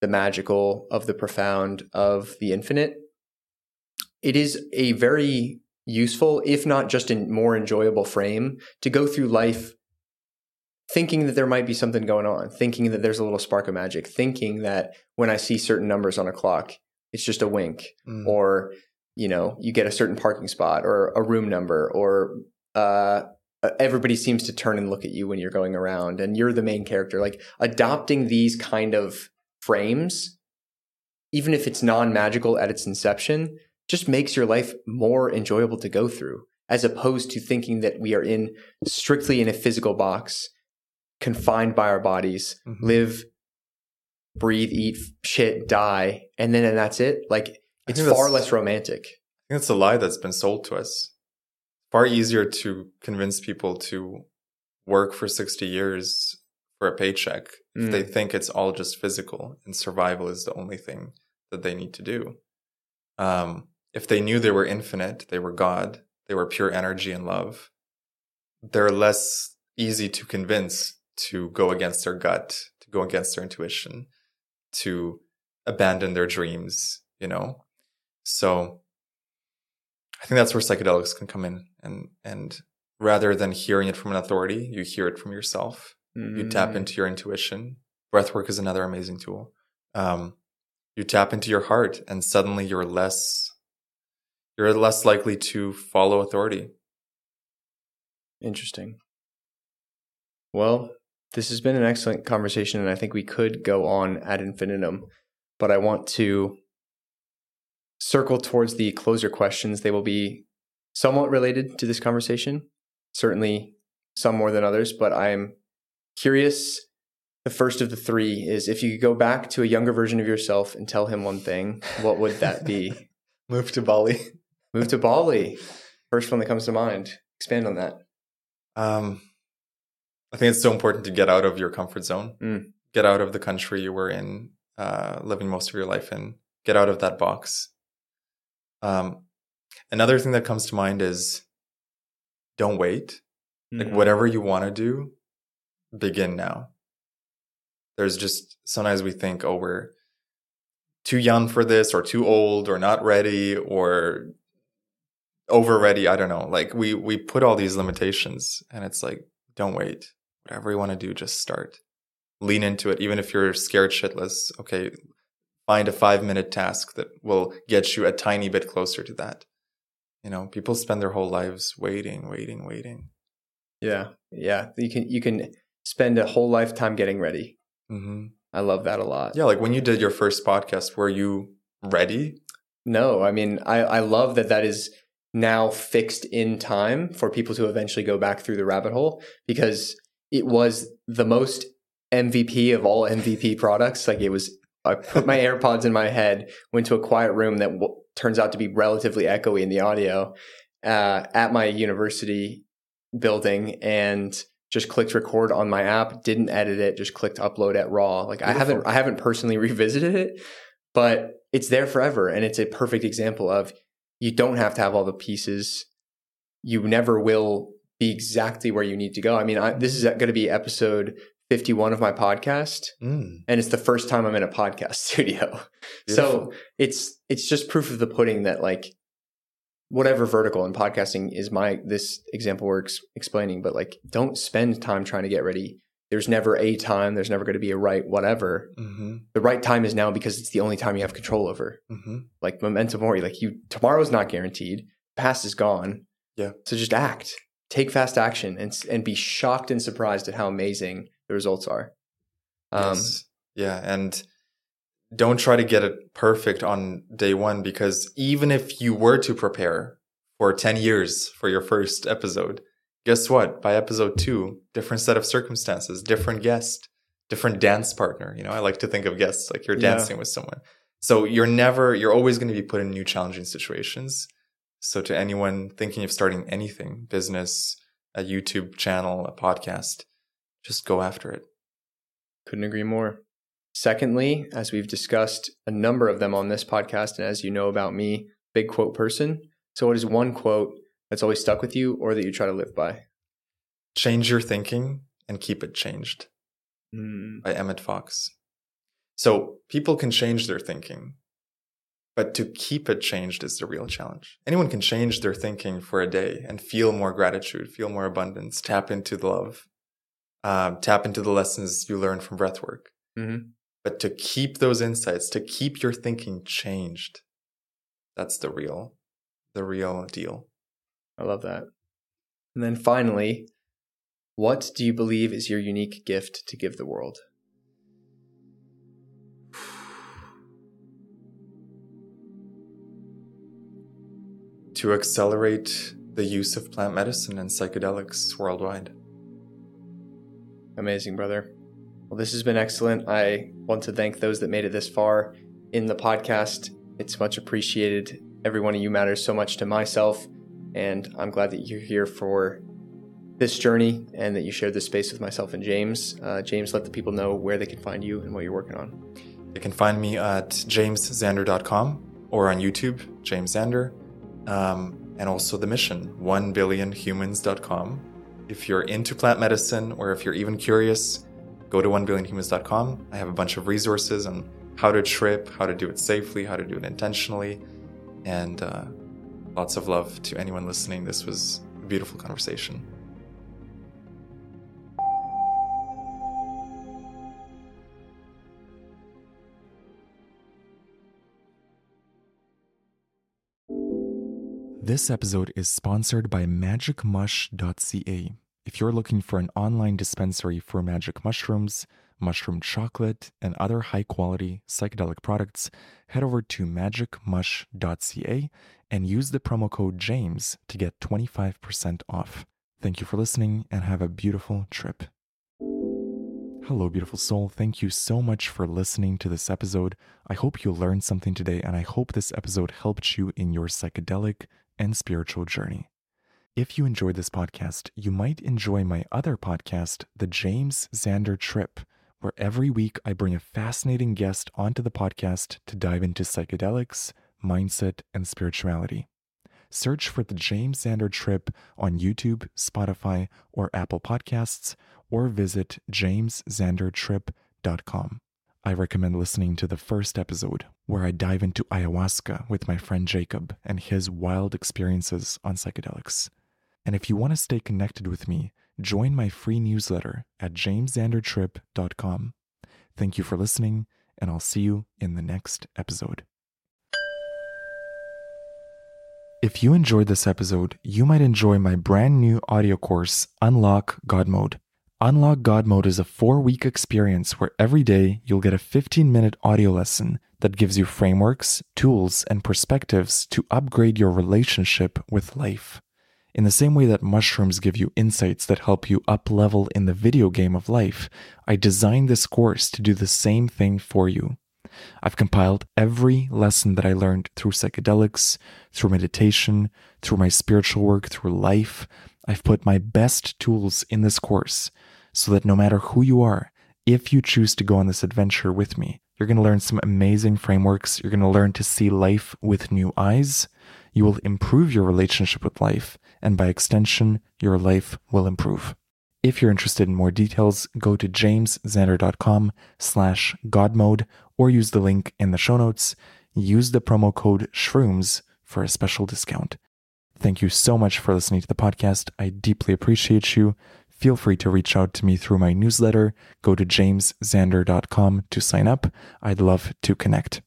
the magical, of the profound, of the infinite, it is a very useful, if not just a more enjoyable frame to go through life thinking that there might be something going on, thinking that there's a little spark of magic, thinking that when I see certain numbers on a clock, it's just a wink, Mm. or you know, you get a certain parking spot or a room number, or uh, everybody seems to turn and look at you when you're going around, and you're the main character. Like adopting these kind of frames, even if it's non-magical at its inception, just makes your life more enjoyable to go through, as opposed to thinking that we are in strictly in a physical box confined by our bodies, Mhm. live, breathe, eat, shit, die, and then and that's it. Like it's far less romantic. I think that's a lie that's been sold to us. Far easier to convince people to work for 60 years for a paycheck if Mm. they think it's all just physical and survival is the only thing that they need to do. Um, if they knew they were infinite, they were God, they were pure energy and love, they're less easy to convince to go against their gut, to go against their intuition, to abandon their dreams, you know? So I think that's where psychedelics can come in and and rather than hearing it from an authority, you hear it from yourself. You tap Mm. into your intuition. Breathwork is another amazing tool. Um, you tap into your heart, and suddenly you're less you're less likely to follow authority. Interesting. Well, this has been an excellent conversation, and I think we could go on ad infinitum, but I want to circle towards the closer questions. They will be somewhat related to this conversation, certainly some more than others, but I'm curious. The first of the three is if you could go back to a younger version of yourself and tell him one thing, what would that be? Move to Bali. Move to Bali. First one that comes to mind. Expand on that. Um, I think it's so important to get out of your comfort zone, Mm. get out of the country you were in, uh, living most of your life in, get out of that box. Um, another thing that comes to mind is don't wait. Like Mhm. whatever you want to do, begin now. There's just sometimes we think, oh, we're too young for this, or too old, or not ready, or over ready. I don't know. Like we we put all these limitations, and it's like, don't wait. Whatever you want to do, just start. Lean into it, even if you're scared shitless. Okay, find a five minute task that will get you a tiny bit closer to that. You know, people spend their whole lives waiting, waiting, waiting. Yeah, yeah. You can you can spend a whole lifetime getting ready. hmm I love that a lot. Yeah, like when you did your first podcast, were you ready? No, I mean I I love that that is now fixed in time for people to eventually go back through the rabbit hole because it was the most MVP of all MVP products. Like it was I put my AirPods in my head, went to a quiet room that w- turns out to be relatively echoey in the audio uh, at my university building and just clicked record on my app didn't edit it just clicked upload at raw like i haven't i haven't personally revisited it but it's there forever and it's a perfect example of you don't have to have all the pieces. You never will be exactly where you need to go. I mean I, this is going to be episode 51 of my podcast Mm, and it's the first time i'm in a podcast studio. Beautiful. so it's it's just proof of the pudding that like whatever vertical in podcasting is my this example we're ex- explaining but like don't spend time trying to get ready there's never a time there's never going to be a right whatever. Hmm the right time is now because it's the only time you have control over. Hmm like memento mori like you tomorrow's not guaranteed. Past is gone. Yeah. so just act. Take fast action and and be shocked and surprised at how amazing the results are. Um yes. Yeah, and don't try to get it perfect on day one because even if you were to prepare for 10 years for your first episode, guess what? By episode two, different set of circumstances, different guest, different dance partner. You know, I like to think of guests like you're Yeah. dancing with someone. So you're never, you're always going to be put in new challenging situations. So to anyone thinking of starting anything, business, a YouTube channel, a podcast, just go after it. Couldn't agree more. Secondly, as we've discussed a number of them on this podcast, and as you know about me, big quote person. So, what is one quote that's always stuck with you or that you try to live by? Change your thinking and keep it changed. Mm, by Emmett Fox. So people can change their thinking, But to keep it changed is the real challenge. Anyone can change their thinking for a day and feel more gratitude, feel more abundance, tap into the love, um, tap into the lessons you learn from breathwork. Mm-hmm. But to keep those insights, to keep your thinking changed, that's the real, the real deal. I love that. And then finally, what do you believe is your unique gift to give the world? to accelerate the use of plant medicine and psychedelics worldwide. Amazing, brother. Well, this has been excellent. I want to thank those that made it this far in the podcast. It's much appreciated. Every one of you matters so much to myself, and I'm glad that you're here for this journey and that you shared this space with myself and James. Uh, James, let the people know where they can find you and what you're working on. They can find me at jamesxander.com or on YouTube, James Xander um, and also the mission, 1billionhumans.com. If you're into plant medicine or if you're even curious, go to 1billionhumans.com. I have a bunch of resources on how to trip, how to do it safely, how to do it intentionally, and uh, lots of love to anyone listening. This was a beautiful conversation. This episode is sponsored by magicmush.ca. If you're looking for an online dispensary for magic mushrooms, mushroom chocolate, and other high quality psychedelic products, head over to magicmush.ca and use the promo code JAMES to get 25% off. Thank you for listening and have a beautiful trip. Hello, beautiful soul. Thank you so much for listening to this episode. I hope you learned something today, and I hope this episode helped you in your psychedelic and spiritual journey. If you enjoyed this podcast, you might enjoy my other podcast, The James Xander Trip, where every week I bring a fascinating guest onto the podcast to dive into psychedelics, mindset, and spirituality. Search for The James Xander Trip on YouTube, Spotify, or Apple Podcasts, or visit jamesxandertrip.com. I recommend listening to the first episode, where I dive into ayahuasca with my friend Jacob and his wild experiences on psychedelics. And if you want to stay connected with me, join my free newsletter at jamesxandertrip.com. Thank you for listening, and I'll see you in the next episode. If you enjoyed this episode, you might enjoy my brand new audio course, Unlock God Mode. Unlock God Mode is a four week experience where every day you'll get a 15 minute audio lesson that gives you frameworks, tools, and perspectives to upgrade your relationship with life. In the same way that mushrooms give you insights that help you up level in the video game of life, I designed this course to do the same thing for you. I've compiled every lesson that I learned through psychedelics, through meditation, through my spiritual work, through life. I've put my best tools in this course so that no matter who you are, if you choose to go on this adventure with me, you're going to learn some amazing frameworks. You're going to learn to see life with new eyes. You will improve your relationship with life, and by extension, your life will improve. If you're interested in more details, go to jamesxander.com slash godmode or use the link in the show notes. Use the promo code SHROOMS for a special discount. Thank you so much for listening to the podcast. I deeply appreciate you feel free to reach out to me through my newsletter. Go to jamesxander.com to sign up. I'd love to connect.